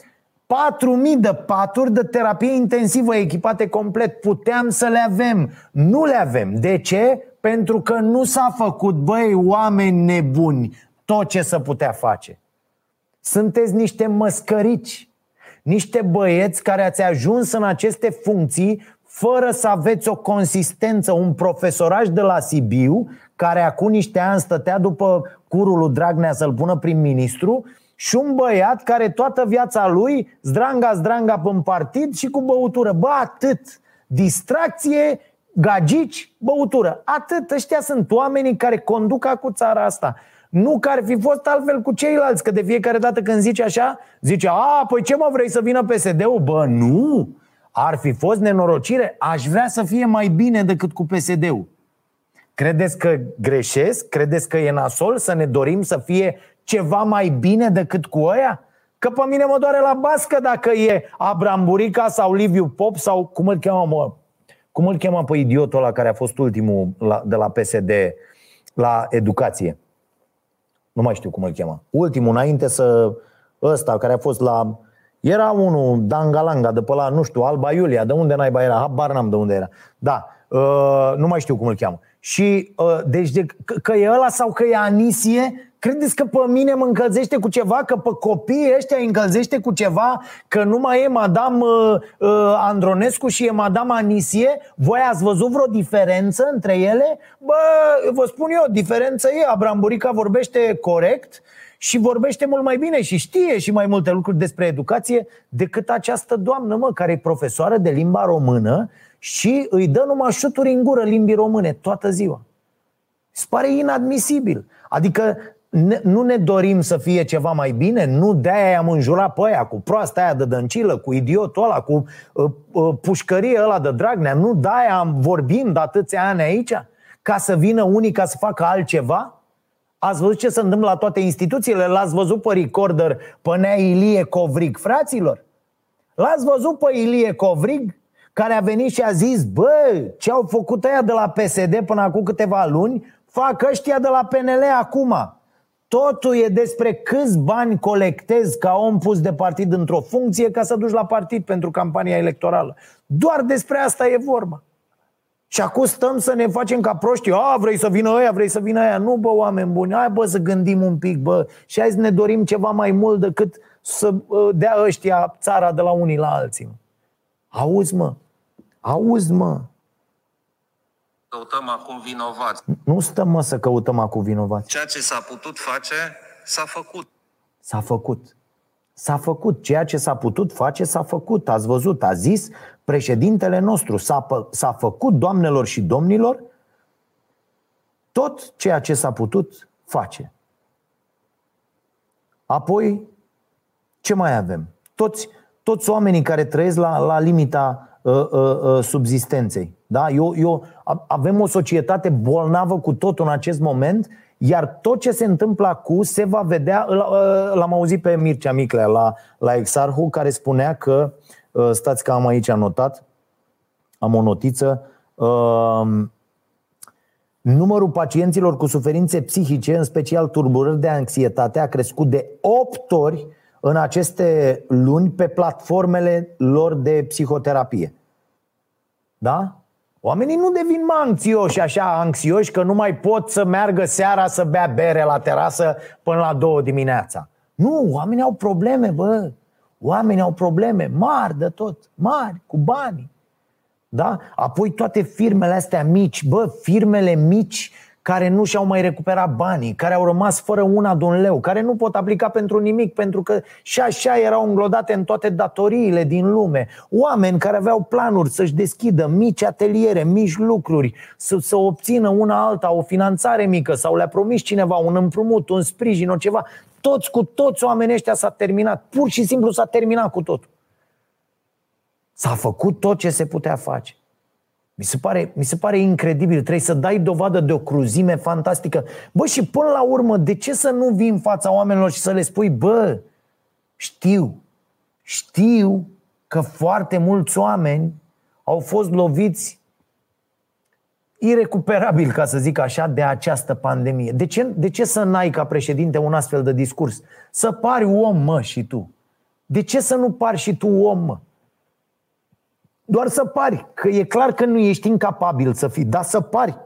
4.000 de paturi de terapie intensivă echipate complet. Puteam să le avem. Nu le avem. De ce? Pentru că nu s-a făcut, băi, oameni nebuni, tot ce să putea face. Sunteți niște măscărici, niște băieți care ați ajuns în aceste funcții fără să aveți o consistență, un profesoraj de la Sibiu, care acum niște ani stătea după curul lui Dragnea să-l pună prim-ministru și un băiat care toată viața lui zdranga, zdranga pe partid și cu băutură. Bă, atât. Distracție, gagici, băutură. Atât. Ăștia sunt oamenii care conduc cu țara asta. Nu că ar fi fost altfel cu ceilalți, că de fiecare dată când zice așa, zice, a, păi ce mă vrei să vină PSD-ul? Bă, nu! Ar fi fost nenorocire? Aș vrea să fie mai bine decât cu PSD-ul. Credeți că greșesc? Credeți că e nasol să ne dorim să fie ceva mai bine decât cu ăia? Că pe mine mă doare la bască dacă e Abraham Burica sau Liviu Pop sau cum îl cheamă, mă, cum îl cheamă pe idiotul ăla care a fost ultimul la, de la PSD la educație? Nu mai știu cum îl cheamă. Ultimul, înainte să... Ăsta care a fost la... Era unul, Dangalanga, de pe la, nu știu, Alba Iulia, de unde naiba era? Habar n-am de unde era. Da, uh, nu mai știu cum îl cheamă. Și, uh, deci, de, că, că e ăla sau că e Anisie, Credeți că pe mine mă încălzește cu ceva? Că pe copiii ăștia îi încălzește cu ceva? Că nu mai e Madame uh, uh, Andronescu și e Madame Anisie? Voi ați văzut vreo diferență între ele? Bă, vă spun eu, diferență e. Abraham Burica vorbește corect și vorbește mult mai bine și știe și mai multe lucruri despre educație decât această doamnă, mă, care e profesoară de limba română și îi dă numai șuturi în gură limbii române toată ziua. Se pare inadmisibil. Adică ne, nu ne dorim să fie ceva mai bine? Nu de-aia am înjurat pe aia cu proasta aia de dăncilă, cu idiotul ăla, cu uh, uh, pușcărie ăla de Dragnea? Nu de-aia am vorbim de atâția ani aici? Ca să vină unii ca să facă altceva? Ați văzut ce se întâmplă la toate instituțiile? L-ați văzut pe recorder, pe Nea Ilie Covrig, fraților? L-ați văzut pe Ilie Covrig? Care a venit și a zis, bă, ce au făcut aia de la PSD până acum câteva luni, fac ăștia de la PNL acum. Totul e despre câți bani colectezi ca om pus de partid într-o funcție ca să duci la partid pentru campania electorală. Doar despre asta e vorba. Și acum stăm să ne facem ca proști A, vrei să vină ăia, vrei să vină ăia Nu, bă, oameni buni, hai bă să gândim un pic, bă Și hai să ne dorim ceva mai mult decât să dea ăștia țara de la unii la alții Auzi, mă, auzi, mă Căutăm acum vinovați. Nu stăm, mă, să căutăm acum vinovați. Ceea ce s-a putut face, s-a făcut. S-a făcut. S-a făcut. Ceea ce s-a putut face, s-a făcut. Ați văzut, a zis președintele nostru. S-a, pă- s-a făcut, doamnelor și domnilor, tot ceea ce s-a putut face. Apoi, ce mai avem? Toți, toți oamenii care trăiesc la, la limita uh, uh, uh, subzistenței. Da? Eu, eu, avem o societate bolnavă cu totul în acest moment, iar tot ce se întâmplă acum se va vedea. L-am auzit pe Mircea Miclea la, la Exarhu, care spunea că, stați că am aici anotat, am o notiță, Numărul pacienților cu suferințe psihice, în special turburări de anxietate, a crescut de 8 ori în aceste luni pe platformele lor de psihoterapie. Da? Oamenii nu devin mai anxioși, așa anxioși, că nu mai pot să meargă seara să bea bere la terasă până la două dimineața. Nu, oamenii au probleme, bă. Oamenii au probleme mari de tot, mari, cu bani. Da? Apoi toate firmele astea mici, bă, firmele mici care nu și-au mai recuperat banii, care au rămas fără una de un leu, care nu pot aplica pentru nimic, pentru că și așa erau înglodate în toate datoriile din lume. Oameni care aveau planuri să-și deschidă mici ateliere, mici lucruri, să, să obțină una alta o finanțare mică sau le-a promis cineva un împrumut, un sprijin, o ceva. Toți cu toți oamenii ăștia s-a terminat. Pur și simplu s-a terminat cu totul. S-a făcut tot ce se putea face. Mi se, pare, mi se pare incredibil. Trebuie să dai dovadă de o cruzime fantastică. Bă, și până la urmă, de ce să nu vii în fața oamenilor și să le spui, bă, știu, știu că foarte mulți oameni au fost loviți irecuperabil, ca să zic așa, de această pandemie. De ce, de ce să n-ai ca președinte un astfel de discurs? Să pari om, mă, și tu. De ce să nu pari și tu om, mă? Doar să pari, că e clar că nu ești incapabil să fii, dar să pari.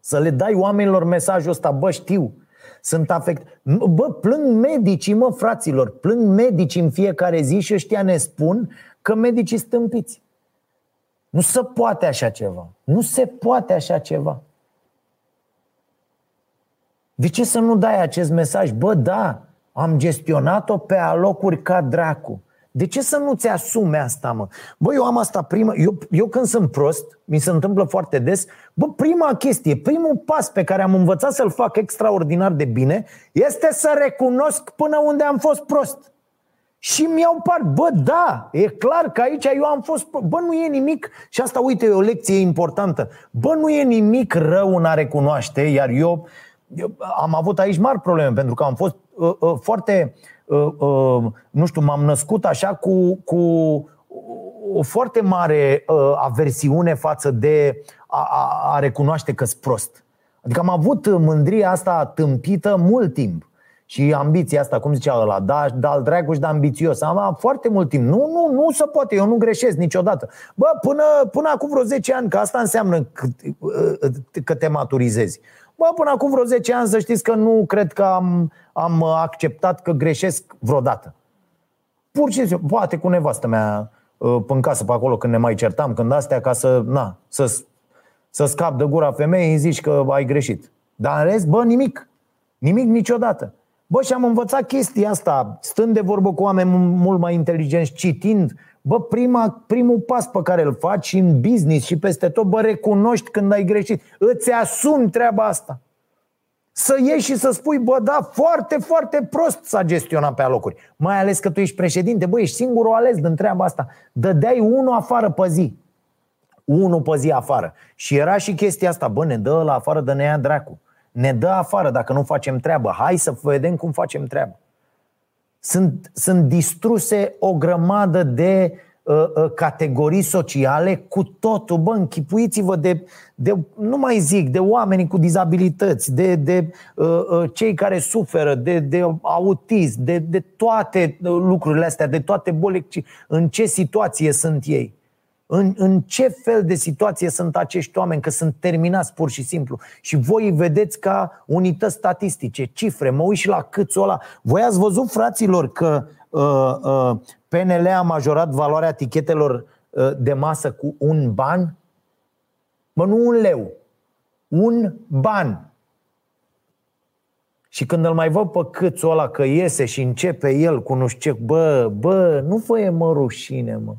Să le dai oamenilor mesajul ăsta, bă, știu, sunt afect. Bă, plâng medicii, mă, fraților, plâng medicii în fiecare zi și ăștia ne spun că medicii stâmpiți. Nu se poate așa ceva. Nu se poate așa ceva. De ce să nu dai acest mesaj? Bă, da, am gestionat-o pe alocuri ca dracu. De ce să nu-ți asume asta, mă? Bă, eu am asta primă, eu, eu când sunt prost, mi se întâmplă foarte des, bă, prima chestie, primul pas pe care am învățat să-l fac extraordinar de bine este să recunosc până unde am fost prost. Și mi-au par, bă, da, e clar că aici eu am fost, bă, nu e nimic, și asta, uite, e o lecție importantă, bă, nu e nimic rău în a recunoaște, iar eu, eu am avut aici mari probleme, pentru că am fost uh, uh, foarte Uh, uh, nu știu, m-am născut așa cu, cu o foarte mare uh, aversiune față de a, a, a recunoaște că sunt prost. Adică am avut mândria asta tâmpită mult timp și ambiția asta, cum zicea ăla, da, da al dragu și da ambițios. Am foarte mult timp. Nu, nu, nu se poate, eu nu greșesc niciodată. Bă, până, până acum vreo 10 ani, că asta înseamnă că, că te maturizezi. Bă, până acum vreo 10 ani să știți că nu cred că am, am acceptat că greșesc vreodată. Pur și simplu, poate cu nevastă mea uh, în casă pe acolo când ne mai certam, când astea, ca să, na, să, să scap de gura femeii, îi zici că ai greșit. Dar în rest, bă, nimic. Nimic niciodată. Bă, și am învățat chestia asta, stând de vorbă cu oameni mult mai inteligenți, citind, bă, prima, primul pas pe care îl faci în business și peste tot, bă, recunoști când ai greșit. Îți asumi treaba asta. Să ieși și să spui, bă, da, foarte, foarte prost s-a gestionat pe alocuri. Mai ales că tu ești președinte, bă, ești singurul ales din treaba asta. Dădeai unul afară pe zi. Unul pe zi afară. Și era și chestia asta, bă, ne dă la afară de ne ia dracu. Ne dă afară dacă nu facem treabă. Hai să vedem cum facem treabă. Sunt, sunt distruse o grămadă de uh, uh, categorii sociale cu totul. Bă, închipuiți-vă de, de, nu mai zic, de oameni cu dizabilități, de, de uh, uh, cei care suferă, de, de autism, de, de toate lucrurile astea, de toate bolile, în ce situație sunt ei. În, în ce fel de situație sunt acești oameni, că sunt terminați pur și simplu. Și voi îi vedeți ca unități statistice, cifre, mă uit și la câțul ăla. Voi ați văzut, fraților, că uh, uh, PNL a majorat valoarea etichetelor uh, de masă cu un ban? Mă, nu un leu, un ban. Și când îl mai văd pe câțul ăla că iese și începe el cu nu știu ce, bă, bă, nu vă e mă rușine, mă.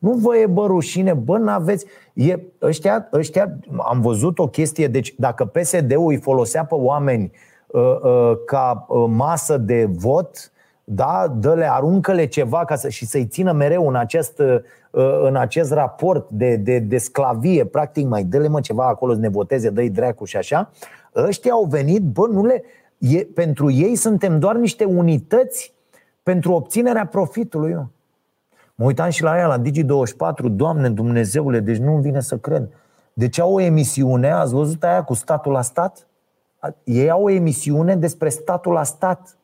Nu vă e bă rușine, bă, n-aveți... E, ăștia, ăștia, am văzut o chestie, deci dacă PSD-ul îi folosea pe oameni uh, uh, ca uh, masă de vot, da, dă-le, aruncă-le ceva ca să, și să-i țină mereu în acest, uh, în acest raport de, de, de sclavie, practic mai dă-le mă ceva acolo să ne voteze, dă-i dracu și așa. Ăștia au venit, bă, nu le... E, pentru ei suntem doar niște unități pentru obținerea profitului. Eu. Mă uitam și la ea, la Digi24, Doamne Dumnezeule, deci nu vine să cred. Deci au o emisiune, ați văzut aia cu statul la stat? Ei au o emisiune despre statul la stat.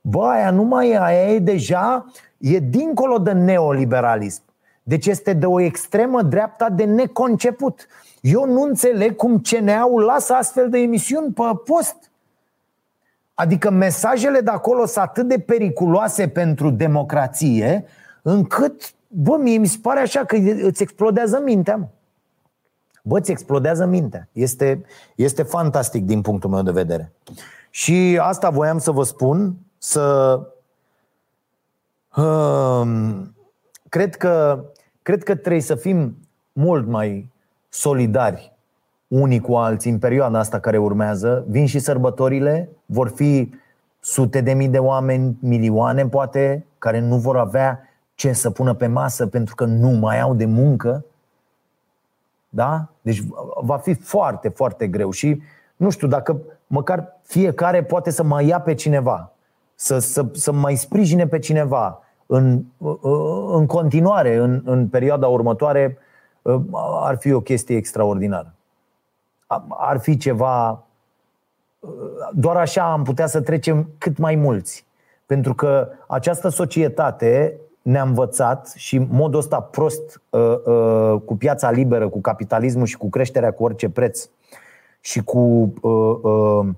Bă, aia nu mai e, aia e deja, e dincolo de neoliberalism. Deci este de o extremă dreapta de neconceput. Eu nu înțeleg cum CNA-ul lasă astfel de emisiuni pe post. Adică mesajele de acolo sunt atât de periculoase pentru democrație, încât, bă, mie mi se pare așa că îți explodează mintea. Mă. Bă, îți explodează mintea. Este, este fantastic din punctul meu de vedere. Și asta voiam să vă spun, să... Um, cred, că, cred că trebuie să fim mult mai solidari unii cu alții în perioada asta care urmează. Vin și sărbătorile, vor fi sute de mii de oameni, milioane poate, care nu vor avea ce să pună pe masă pentru că nu mai au de muncă. Da? Deci va fi foarte, foarte greu și nu știu dacă măcar fiecare poate să mai ia pe cineva, să, să, să mai sprijine pe cineva în, în continuare, în, în perioada următoare, ar fi o chestie extraordinară. Ar fi ceva. Doar așa am putea să trecem cât mai mulți. Pentru că această societate ne-a învățat și modul ăsta prost uh, uh, cu piața liberă, cu capitalismul și cu creșterea cu orice preț și cu uh, uh,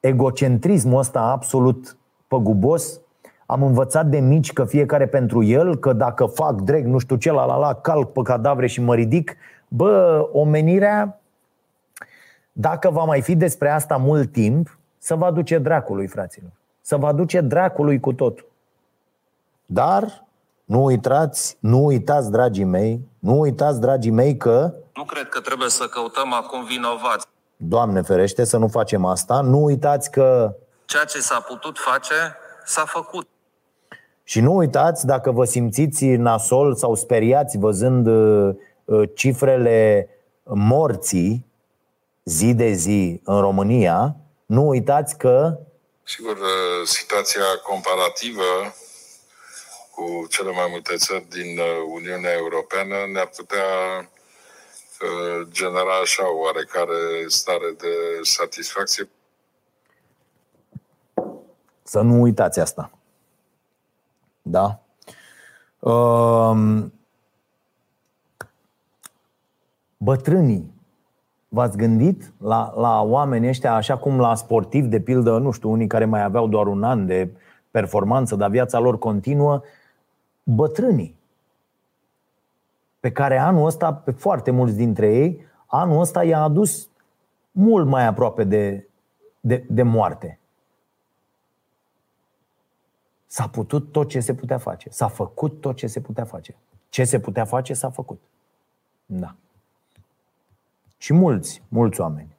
egocentrismul ăsta absolut păgubos, am învățat de mici că fiecare pentru el, că dacă fac drag, nu știu ce, la la la, calc pe cadavre și mă ridic. Bă, omenirea, dacă va mai fi despre asta mult timp, să vă aduce dracului, fraților. Să vă aduce dracului cu totul. Dar nu uitați, nu uitați, dragii mei, nu uitați, dragii mei, că... Nu cred că trebuie să căutăm acum vinovați. Doamne ferește să nu facem asta. Nu uitați că... Ceea ce s-a putut face, s-a făcut. Și nu uitați, dacă vă simțiți nasol sau speriați văzând uh, uh, cifrele morții zi de zi în România, nu uitați că... Sigur, uh, situația comparativă cu cele mai multe țări din Uniunea Europeană ne-ar putea genera așa o oarecare stare de satisfacție. Să nu uitați asta. Da? Um, bătrânii, v-ați gândit la, la oamenii ăștia, așa cum la sportivi, de pildă, nu știu, unii care mai aveau doar un an de performanță, dar viața lor continuă, bătrânii, pe care anul ăsta, pe foarte mulți dintre ei, anul ăsta i-a adus mult mai aproape de, de, de moarte. S-a putut tot ce se putea face. S-a făcut tot ce se putea face. Ce se putea face, s-a făcut. Da. Și mulți, mulți oameni.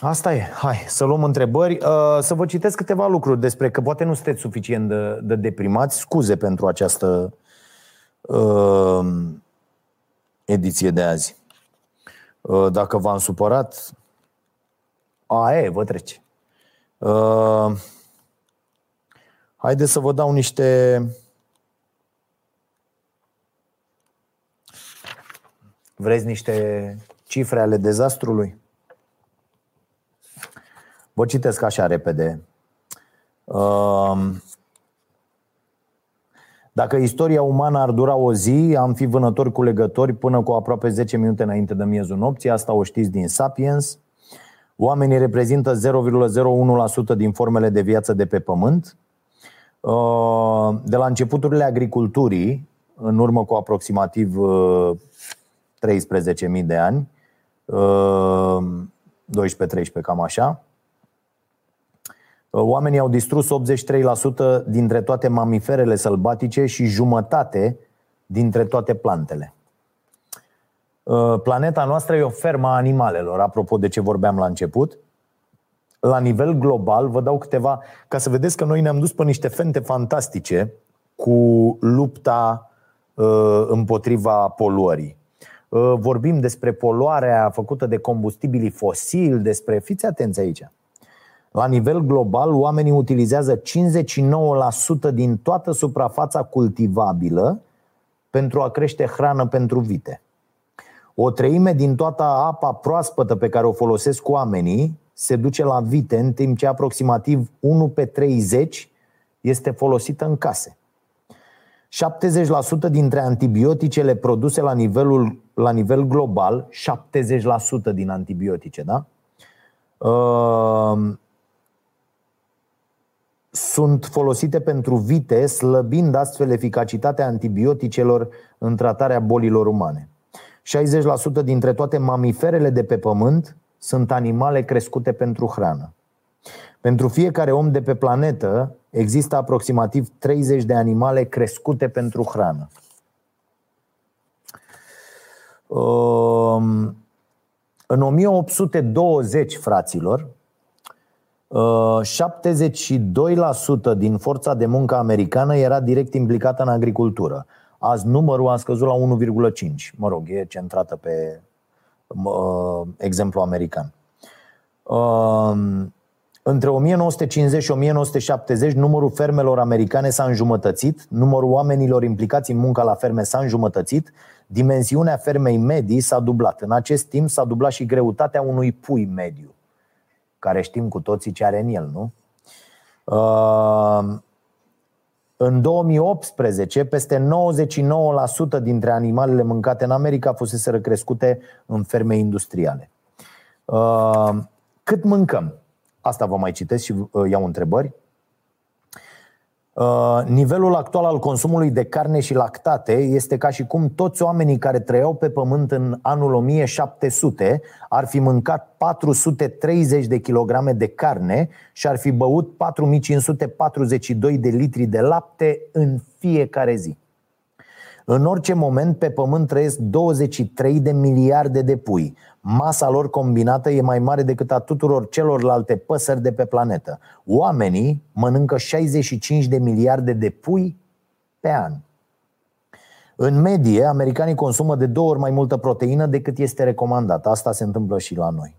Asta e. Hai, să luăm întrebări. Uh, să vă citesc câteva lucruri despre că poate nu sunteți suficient de, de deprimați. Scuze pentru această uh, ediție de azi. Uh, dacă v-am supărat, a, e, vă trece. Uh, haideți să vă dau niște Vreți niște cifre ale dezastrului? Vă citesc așa repede. Uh, dacă istoria umană ar dura o zi, am fi vânători cu legători până cu aproape 10 minute înainte de miezul nopții. Asta o știți din Sapiens. Oamenii reprezintă 0,01% din formele de viață de pe pământ. Uh, de la începuturile agriculturii, în urmă cu aproximativ 13.000 uh, de ani, 12-13 uh, cam așa, oamenii au distrus 83% dintre toate mamiferele sălbatice și jumătate dintre toate plantele. Uh, planeta noastră e o fermă a animalelor, apropo de ce vorbeam la început. La nivel global, vă dau câteva, ca să vedeți că noi ne-am dus pe niște fente fantastice cu lupta uh, împotriva poluării. Uh, vorbim despre poluarea făcută de combustibili fosili, despre. Fiți atenți aici. La nivel global, oamenii utilizează 59% din toată suprafața cultivabilă pentru a crește hrană pentru vite. O treime din toată apa proaspătă pe care o folosesc oamenii se duce la vite, în timp ce aproximativ 1 pe 30 este folosită în case. 70% dintre antibioticele produse la, nivelul, la nivel global, 70% din antibiotice, da? Uh, sunt folosite pentru vite, slăbind astfel eficacitatea antibioticelor în tratarea bolilor umane. 60% dintre toate mamiferele de pe pământ sunt animale crescute pentru hrană. Pentru fiecare om de pe planetă există aproximativ 30 de animale crescute pentru hrană. Um, în 1820, fraților, 72% uh, din forța de muncă americană era direct implicată în agricultură. Azi numărul a scăzut la 1,5. Mă rog, e centrată pe uh, exemplu american. Uh, între 1950 și 1970, numărul fermelor americane s-a înjumătățit, numărul oamenilor implicați în munca la ferme s-a înjumătățit, dimensiunea fermei medii s-a dublat. În acest timp s-a dublat și greutatea unui pui mediu care știm cu toții ce are în el, nu? Uh, în 2018, peste 99% dintre animalele mâncate în America fusese crescute în ferme industriale. Uh, cât mâncăm? Asta vă mai citesc și uh, iau întrebări. Uh, nivelul actual al consumului de carne și lactate este ca și cum toți oamenii care trăiau pe pământ în anul 1700 ar fi mâncat 430 de kilograme de carne și ar fi băut 4542 de litri de lapte în fiecare zi. În orice moment pe pământ trăiesc 23 de miliarde de pui, masa lor combinată e mai mare decât a tuturor celorlalte păsări de pe planetă. Oamenii mănâncă 65 de miliarde de pui pe an. În medie, americanii consumă de două ori mai multă proteină decât este recomandat. Asta se întâmplă și la noi.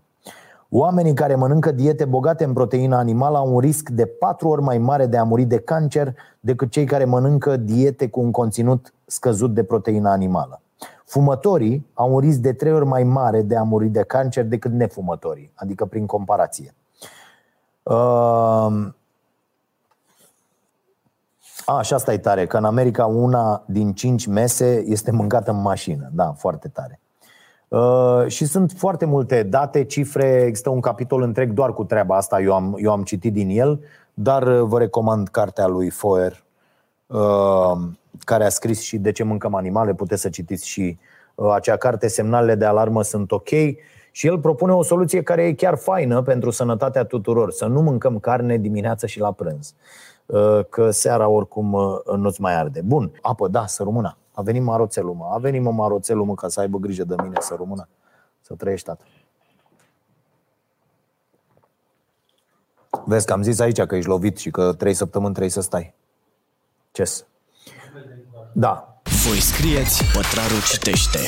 Oamenii care mănâncă diete bogate în proteină animală au un risc de patru ori mai mare de a muri de cancer decât cei care mănâncă diete cu un conținut scăzut de proteină animală. Fumătorii au un risc de trei ori mai mare de a muri de cancer decât nefumătorii, adică prin comparație. Uh... A, și asta e tare, că în America una din cinci mese este mâncată în mașină. Da, foarte tare. Uh, și sunt foarte multe date, cifre, există un capitol întreg doar cu treaba asta, eu am, eu am citit din el, dar vă recomand cartea lui Foer, uh, care a scris și De ce mâncăm animale, puteți să citiți și uh, acea carte, semnalele de alarmă sunt ok și el propune o soluție care e chiar faină pentru sănătatea tuturor, să nu mâncăm carne dimineața și la prânz, uh, că seara oricum uh, nu-ți mai arde. Bun, apă, da, să rămână. A venit maroțelul, mă. A venit mă maroțelul, mă, ca să aibă grijă de mine, să rămână. Să trăiești, tată. Vezi că am zis aici că ești lovit și că trei săptămâni trebuie să stai. Ce Da. Voi scrieți, pătrarul citește.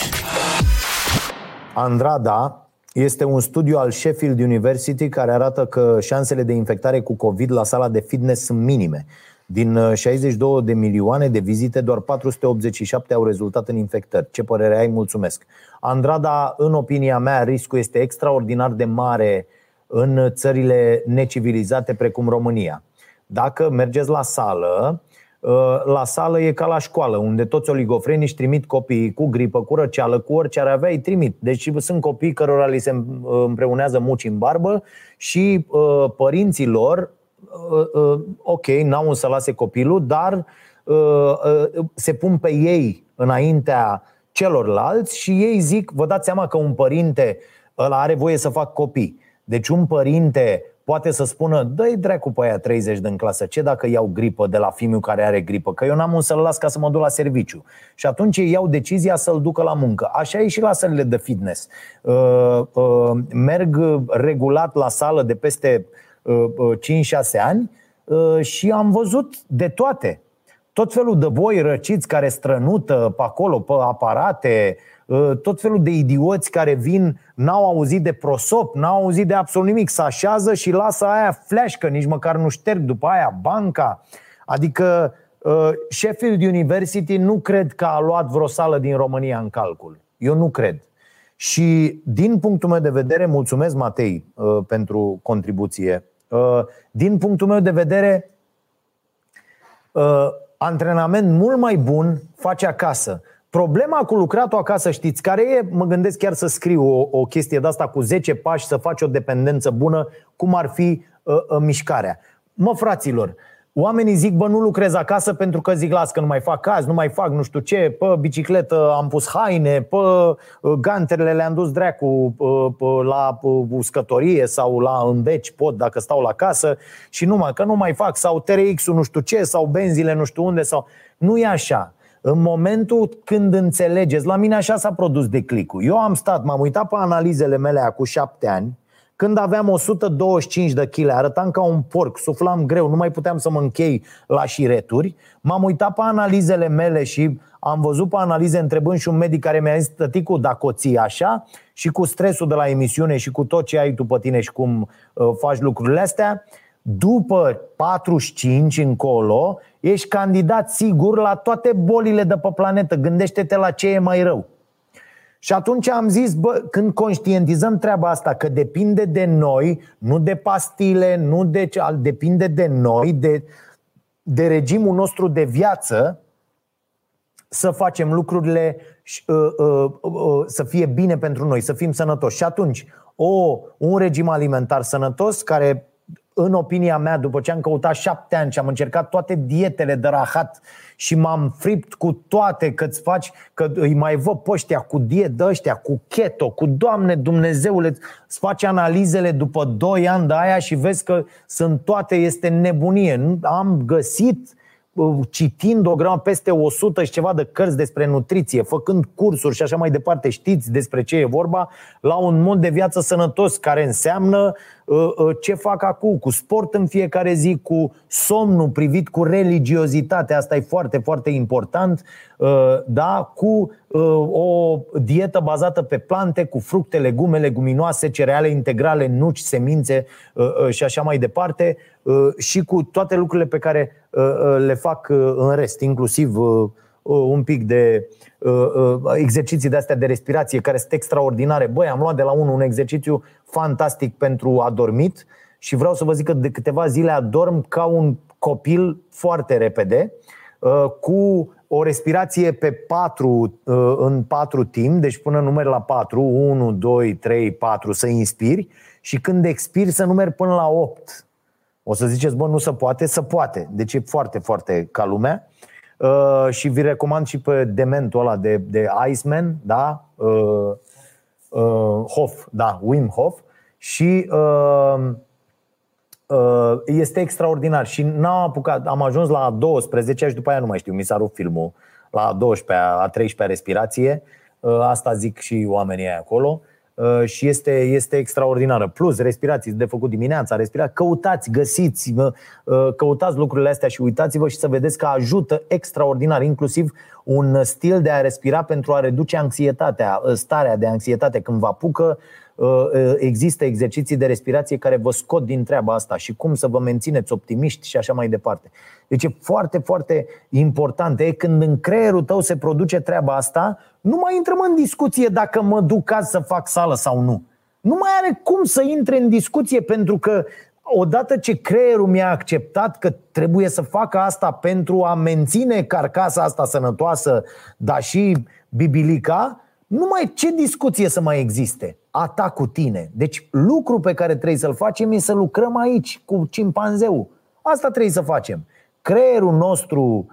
Andrada este un studiu al Sheffield University care arată că șansele de infectare cu COVID la sala de fitness sunt minime. Din 62 uh, de milioane de vizite, doar 487 au rezultat în infectări. Ce părere ai? Mulțumesc. Andrada, în opinia mea, riscul este extraordinar de mare în țările necivilizate precum România. Dacă mergeți la sală, uh, la sală e ca la școală, unde toți oligofrenii își trimit copiii cu gripă, cu răceală, cu orice ar avea, îi trimit. Deci sunt copii cărora li se împreunează muci în barbă și uh, părinții lor Uh, uh, ok, n-au un să lase copilul, dar uh, se pun pe ei înaintea celorlalți și ei zic, vă dați seama că un părinte ăla are voie să fac copii. Deci un părinte poate să spună, dă-i dracu pe aia 30 din clasă, ce dacă iau gripă de la fimiu care are gripă, că eu n-am un să-l las ca să mă duc la serviciu. Și atunci ei iau decizia să-l ducă la muncă. Așa e și la sălile de fitness. Uh, uh, merg regulat la sală de peste 5-6 ani uh, și am văzut de toate. Tot felul de boi răciți care strănută pe acolo, pe aparate, uh, tot felul de idioți care vin, n-au auzit de prosop, n-au auzit de absolut nimic, se așează și lasă aia flash, că nici măcar nu șterg după aia banca. Adică Sheffield University nu cred că a luat vreo sală din România în calcul. Eu nu cred. Și din punctul meu de vedere, mulțumesc Matei pentru contribuție. Din punctul meu de vedere, antrenament mult mai bun face acasă. Problema cu lucratul acasă, știți care e? Mă gândesc chiar să scriu o, o chestie de asta cu 10 pași să faci o dependență bună, cum ar fi uh, uh, mișcarea. Mă, fraților, Oamenii zic, bă, nu lucrez acasă pentru că zic, las că nu mai fac caz, nu mai fac nu știu ce, pe bicicletă am pus haine, pe uh, ganterele le-am dus dracu uh, la uh, uscătorie sau la îmbeci, pot dacă stau la casă și numai că nu mai fac, sau TRX-ul nu știu ce, sau benzile nu știu unde, sau... Nu e așa. În momentul când înțelegeți, la mine așa s-a produs declicul. Eu am stat, m-am uitat pe analizele mele acum șapte ani, când aveam 125 de kg, arătam ca un porc, suflam greu, nu mai puteam să mă închei la șireturi. M-am uitat pe analizele mele și am văzut pe analize întrebând și un medic care mi-a zis Tăticu, dacă o ții așa și cu stresul de la emisiune și cu tot ce ai tu pe tine și cum uh, faci lucrurile astea, după 45 încolo, ești candidat sigur la toate bolile de pe planetă. Gândește-te la ce e mai rău. Și atunci am zis, bă, când conștientizăm treaba asta, că depinde de noi, nu de pastile, nu de ce, depinde de noi, de, de regimul nostru de viață, să facem lucrurile uh, uh, uh, să fie bine pentru noi, să fim sănătoși. Și atunci, o, un regim alimentar sănătos care în opinia mea, după ce am căutat șapte ani și am încercat toate dietele de rahat și m-am fript cu toate că îți faci, că îi mai văd pe ăștia cu diet de ăștia, cu keto, cu Doamne Dumnezeule, îți faci analizele după 2 ani de aia și vezi că sunt toate, este nebunie. Am găsit citind o grămadă peste 100 și ceva de cărți despre nutriție, făcând cursuri și așa mai departe, știți despre ce e vorba, la un mod de viață sănătos care înseamnă uh, uh, ce fac acum, cu sport în fiecare zi, cu somnul privit cu religiozitate, asta e foarte, foarte important, uh, da? cu o dietă bazată pe plante, cu fructe, legume, leguminoase, cereale integrale, nuci, semințe și așa mai departe, și cu toate lucrurile pe care le fac în rest, inclusiv un pic de exerciții de astea de respirație care sunt extraordinare. Băi, am luat de la unul un exercițiu fantastic pentru adormit și vreau să vă zic că de câteva zile adorm ca un copil foarte repede cu o respirație pe 4 în 4 timp, deci până numeri la 4, 1, 2, 3, 4 să inspiri și când expiri să numeri până la 8. O să ziceți, bă, nu se poate, să poate. Deci e foarte, foarte ca lumea. Uh, și vi recomand și pe dementul ăla de, de Iceman, da? Uh, uh, Hof, da, Wim Hof. Și uh, uh, este extraordinar. Și n-am apucat, am ajuns la 12 și după aia nu mai știu, mi s-a rupt filmul la 12 a 13 respirație. Uh, asta zic și oamenii acolo. Uh, și este, este extraordinară. Plus, respirații de făcut dimineața, respirați, căutați, găsiți, uh, căutați lucrurile astea și uitați-vă și să vedeți că ajută extraordinar, inclusiv un stil de a respira pentru a reduce anxietatea, uh, starea de anxietate când vă apucă, există exerciții de respirație care vă scot din treaba asta și cum să vă mențineți optimiști și așa mai departe. Deci e foarte, foarte important. E când în creierul tău se produce treaba asta, nu mai intrăm în discuție dacă mă duc azi să fac sală sau nu. Nu mai are cum să intre în discuție pentru că odată ce creierul mi-a acceptat că trebuie să facă asta pentru a menține carcasa asta sănătoasă, dar și bibilica, nu mai ce discuție să mai existe? A ta cu tine. Deci lucru pe care trebuie să-l facem e să lucrăm aici cu cimpanzeu. Asta trebuie să facem. Creierul nostru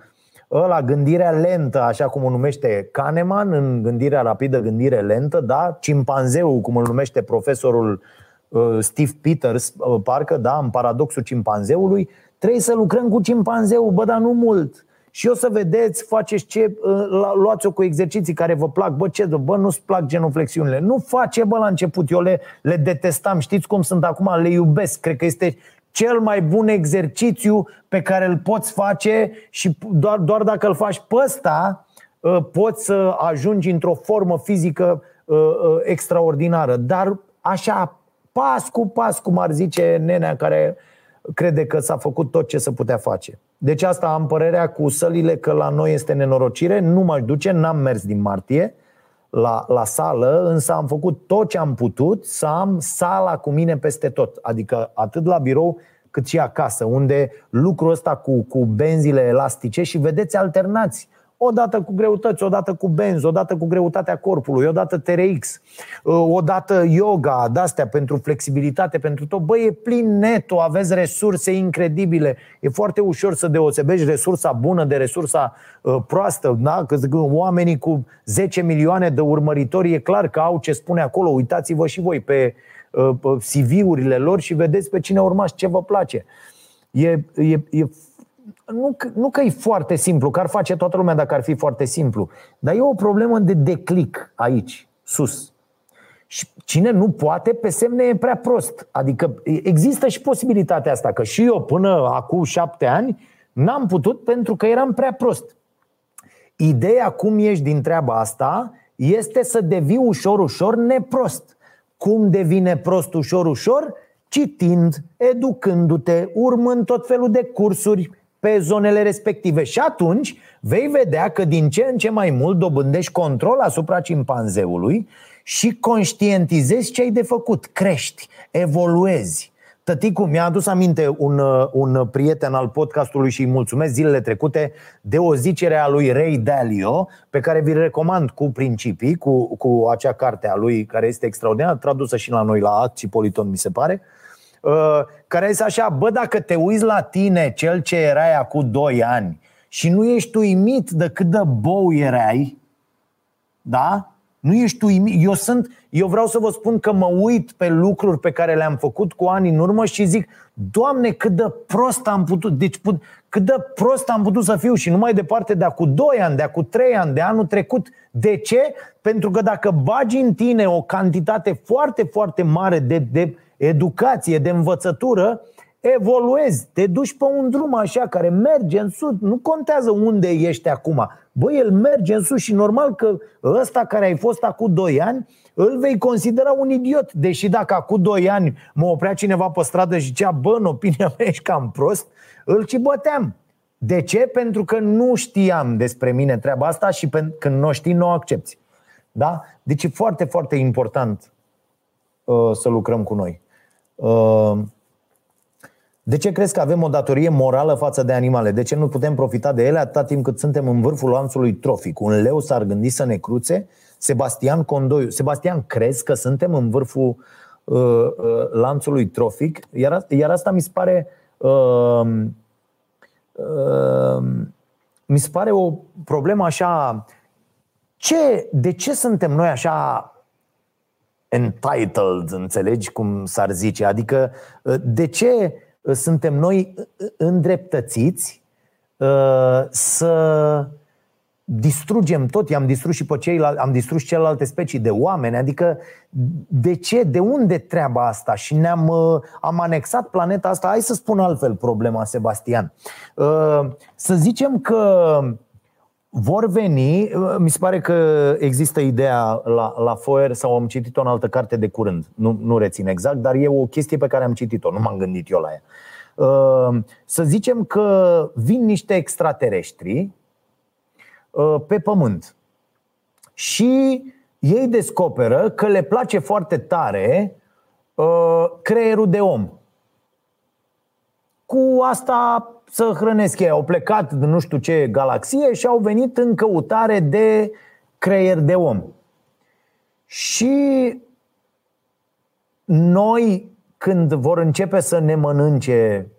ăla, gândirea lentă, așa cum o numește Kahneman, în gândirea rapidă, gândire lentă, da? Cimpanzeu, cum îl numește profesorul uh, Steve Peters, uh, parcă, da, în paradoxul cimpanzeului, trebuie să lucrăm cu cimpanzeul, bă, dar nu mult. Și o să vedeți, faceți ce, uh, luați-o cu exerciții care vă plac, bă, ce, bă, nu-ți plac genuflexiunile. Nu face, bă, la început, eu le, le detestam, știți cum sunt acum, le iubesc, cred că este cel mai bun exercițiu pe care îl poți face și doar, doar dacă îl faci pe ăsta, ă, poți să ajungi într-o formă fizică ă, ă, extraordinară. Dar așa, pas cu pas, cum ar zice nenea care crede că s-a făcut tot ce se putea face. Deci asta am părerea cu sălile că la noi este nenorocire, nu m-aș duce, n-am mers din martie la, la sală, însă am făcut tot ce am putut să am sala cu mine peste tot. Adică atât la birou cât și acasă, unde lucrul ăsta cu, cu benzile elastice și vedeți alternați odată cu greutăți, odată cu benz, odată cu greutatea corpului, odată TRX, uh, odată yoga, de-astea pentru flexibilitate, pentru tot. Băi, e plin neto, aveți resurse incredibile. E foarte ușor să deosebești resursa bună de resursa uh, proastă. Da? Că oamenii cu 10 milioane de urmăritori e clar că au ce spune acolo. Uitați-vă și voi pe uh, CV-urile lor și vedeți pe cine urmați, ce vă place. E, e, e nu, nu că e foarte simplu, că ar face toată lumea dacă ar fi foarte simplu, dar e o problemă de declic aici, sus. Și cine nu poate, pe semne e prea prost. Adică există și posibilitatea asta, că și eu până acum șapte ani n-am putut pentru că eram prea prost. Ideea cum ești din treaba asta este să devii ușor, ușor neprost. Cum devine prost ușor, ușor? Citind, educându-te, urmând tot felul de cursuri, pe zonele respective și atunci vei vedea că din ce în ce mai mult dobândești control asupra cimpanzeului și conștientizezi ce ai de făcut, crești, evoluezi. Tăticu mi-a adus aminte un, un prieten al podcastului și îi mulțumesc zilele trecute de o zicere a lui Ray Dalio, pe care vi recomand cu principii, cu, cu acea carte a lui care este extraordinar, tradusă și la noi la Acții Politon, mi se pare. Uh, Uh, care este așa, bă, dacă te uiți la tine, cel ce erai acum 2 ani, și nu ești uimit de cât de bou erai, da? Nu ești uimit. Eu sunt, eu vreau să vă spun că mă uit pe lucruri pe care le-am făcut cu ani în urmă și zic, Doamne, cât de prost am putut, deci cât de prost am putut să fiu și nu mai departe de acum 2 ani, de acum 3 ani, de anul trecut. De ce? Pentru că dacă bagi în tine o cantitate foarte, foarte mare de, de educație, de învățătură, evoluezi, te duci pe un drum așa care merge în sus, nu contează unde ești acum. Băi, el merge în sus și normal că ăsta care ai fost acum 2 ani, îl vei considera un idiot. Deși dacă acum 2 ani mă oprea cineva pe stradă și zicea, bă, în opinia mea ești cam prost, îl cibăteam. De ce? Pentru că nu știam despre mine treaba asta și când nu știi, nu o accepti. Da? Deci e foarte, foarte important uh, să lucrăm cu noi. Ehm, de ce crezi că avem o datorie morală față de animale? De ce nu putem profita de ele atâta timp cât suntem în vârful lanțului trofic? Un leu s-ar gândi să ne cruțe? Sebastian Condoiu. Sebastian, crezi că suntem în vârful uh, uh, lanțului trofic? Iar, iar asta mi se pare uh, uh, mi se pare o problemă așa ce, de ce suntem noi așa entitled, înțelegi cum s-ar zice? Adică de ce suntem noi îndreptățiți să distrugem tot, i-am distrus și pe ceilalți, am distrus celelalte specii de oameni, adică de ce, de unde treaba asta? Și ne-am am anexat planeta asta, hai să spun altfel problema, Sebastian. Să zicem că vor veni, mi se pare că există ideea la, la Foer sau am citit-o în altă carte de curând, nu, nu rețin exact, dar e o chestie pe care am citit-o, nu m-am gândit eu la ea. Uh, să zicem că vin niște extraterestri uh, pe pământ și ei descoperă că le place foarte tare uh, creierul de om. Cu asta să hrănesc ei. Au plecat din nu știu ce galaxie și au venit în căutare de creier de om. Și noi, când vor începe să ne mănânce,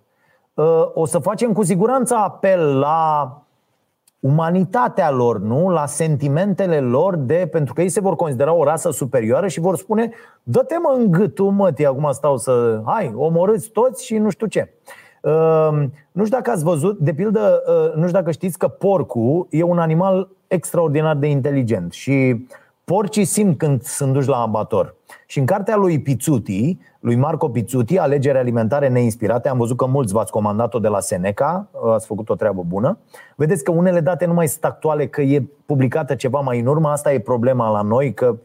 ă, o să facem cu siguranță apel la umanitatea lor, nu? La sentimentele lor de pentru că ei se vor considera o rasă superioară și vor spune dă-te mă în gâtul, mă, acum stau să hai, omorâți toți și nu știu ce. Uh, Ehm, nu știu dacă ați văzut, de pildă, uh, nu știu dacă știți că porcul e un animal extraordinar de inteligent și porcii simt când sunt duși la abator. Și în cartea lui Pizzuti, lui Marco Pizzuti, Alegeri alimentare neinspirate, am văzut că mulți v-ați comandat-o de la Seneca, ați făcut o treabă bună. Vedeți că unele date nu mai sunt actuale, că e publicată ceva mai în urmă, asta e problema la noi, că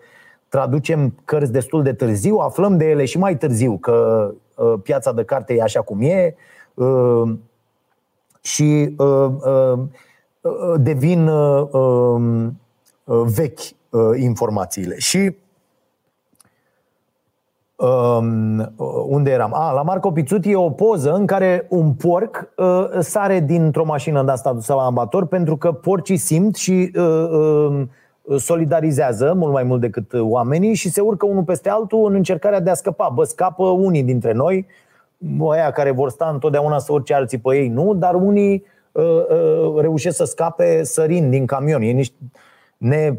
traducem cărți destul de târziu, aflăm de ele și mai târziu că uh, piața de carte e așa cum e uh, și uh, uh, uh devin uh, um, uh, vechi uh, informațiile. Și Um, unde eram? Ah, la Marco Pizzuti e o poză în care un porc uh, sare dintr-o mașină de asta dusă la ambator pentru că porcii simt și uh, uh, solidarizează mult mai mult decât oamenii și se urcă unul peste altul în încercarea de a scăpa. Bă, scapă unii dintre noi, aia care vor sta întotdeauna să urce alții pe ei, nu, dar unii uh, uh, reușesc să scape sărind din camion. E niște ne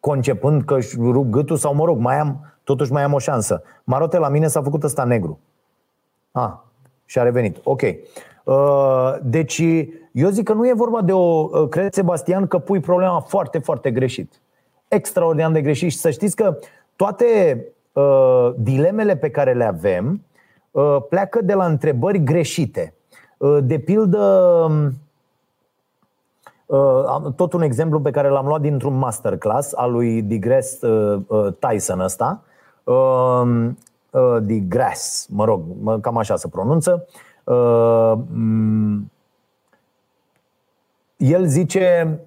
concepând că își rup gâtul sau mă rog, mai am Totuși mai am o șansă. Marote la mine s-a făcut ăsta negru. Ah, și a revenit. Ok. Uh, deci, eu zic că nu e vorba de o. Uh, cred, Sebastian, că pui problema foarte, foarte greșit. Extraordinar de greșit. Și să știți că toate uh, dilemele pe care le avem uh, pleacă de la întrebări greșite. Uh, de pildă, uh, tot un exemplu pe care l-am luat dintr-un masterclass al lui Digress uh, uh, Tyson ăsta, uh, uh, de Grass, mă rog, cam așa se pronunță. Uh, el zice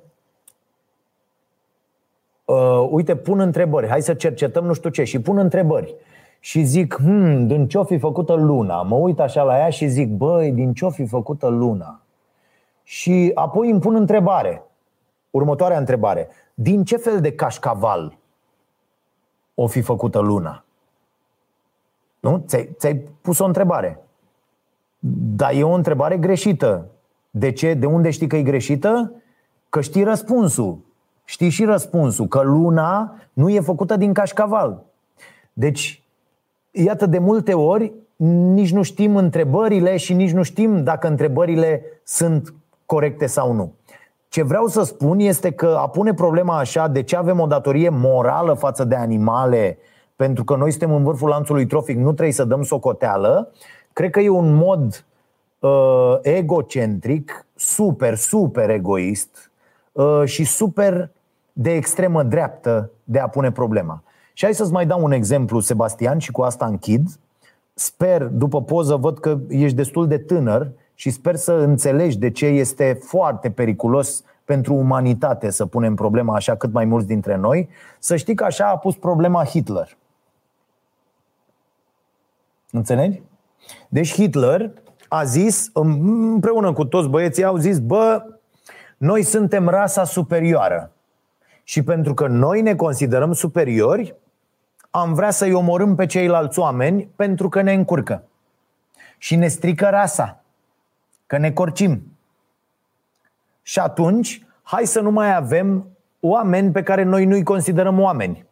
uh, uite, pun întrebări, hai să cercetăm nu știu ce și pun întrebări. Și zic, hmm, din ce-o fi făcută luna? Mă uit așa la ea și zic, băi, din ce-o fi făcută luna? Și apoi îmi pun întrebare. Următoarea întrebare. Din ce fel de cașcaval o fi făcută luna? Nu? Ți-ai, ți-ai pus o întrebare. Dar e o întrebare greșită. De ce? De unde știi că e greșită? Că știi răspunsul. Știi și răspunsul. Că luna nu e făcută din cașcaval. Deci, iată, de multe ori nici nu știm întrebările și nici nu știm dacă întrebările sunt corecte sau nu. Ce vreau să spun este că a pune problema așa de ce avem o datorie morală față de animale, pentru că noi suntem în vârful lanțului trofic, nu trebuie să dăm socoteală, cred că e un mod uh, egocentric, super, super egoist uh, și super de extremă dreaptă de a pune problema. Și hai să-ți mai dau un exemplu, Sebastian, și cu asta închid. Sper, după poză, văd că ești destul de tânăr și sper să înțelegi de ce este foarte periculos pentru umanitate să punem problema așa cât mai mulți dintre noi. Să știi că așa a pus problema Hitler. Înțelegi? Deci Hitler a zis, împreună cu toți băieții, au zis, bă, noi suntem rasa superioară. Și pentru că noi ne considerăm superiori, am vrea să-i omorâm pe ceilalți oameni pentru că ne încurcă. Și ne strică rasa că ne corcim. Și atunci, hai să nu mai avem oameni pe care noi nu-i considerăm oameni.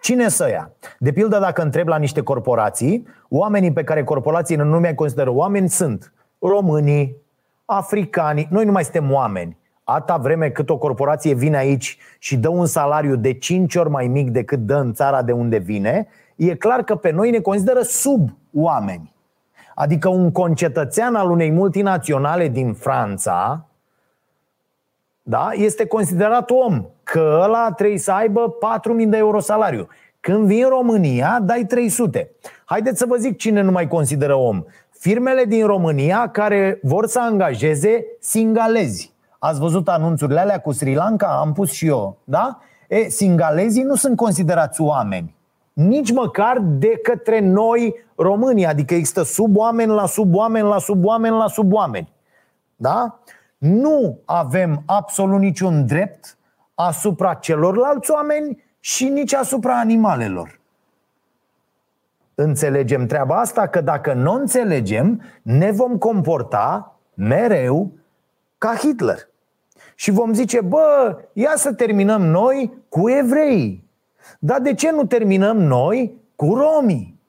Cine să ia? De pildă, dacă întreb la niște corporații, oamenii pe care corporațiile nu mai consideră oameni sunt românii, africanii. Noi nu mai suntem oameni. Ata vreme cât o corporație vine aici și dă un salariu de 5 ori mai mic decât dă în țara de unde vine, e clar că pe noi ne consideră sub oameni. Adică un concetățean al unei multinaționale din Franța da, este considerat om, că ăla trebuie să aibă 4.000 de euro salariu. Când vin în România, dai 300. Haideți să vă zic cine nu mai consideră om. Firmele din România care vor să angajeze singalezi. Ați văzut anunțurile alea cu Sri Lanka? Am pus și eu, da? E, singalezii nu sunt considerați oameni nici măcar de către noi românii, adică există sub oameni la sub oameni la sub oameni la sub oameni. Da? Nu avem absolut niciun drept asupra celorlalți oameni și nici asupra animalelor. Înțelegem treaba asta? Că dacă nu înțelegem, ne vom comporta mereu ca Hitler. Și vom zice, bă, ia să terminăm noi cu evrei. Dar de ce nu terminăm noi cu romii?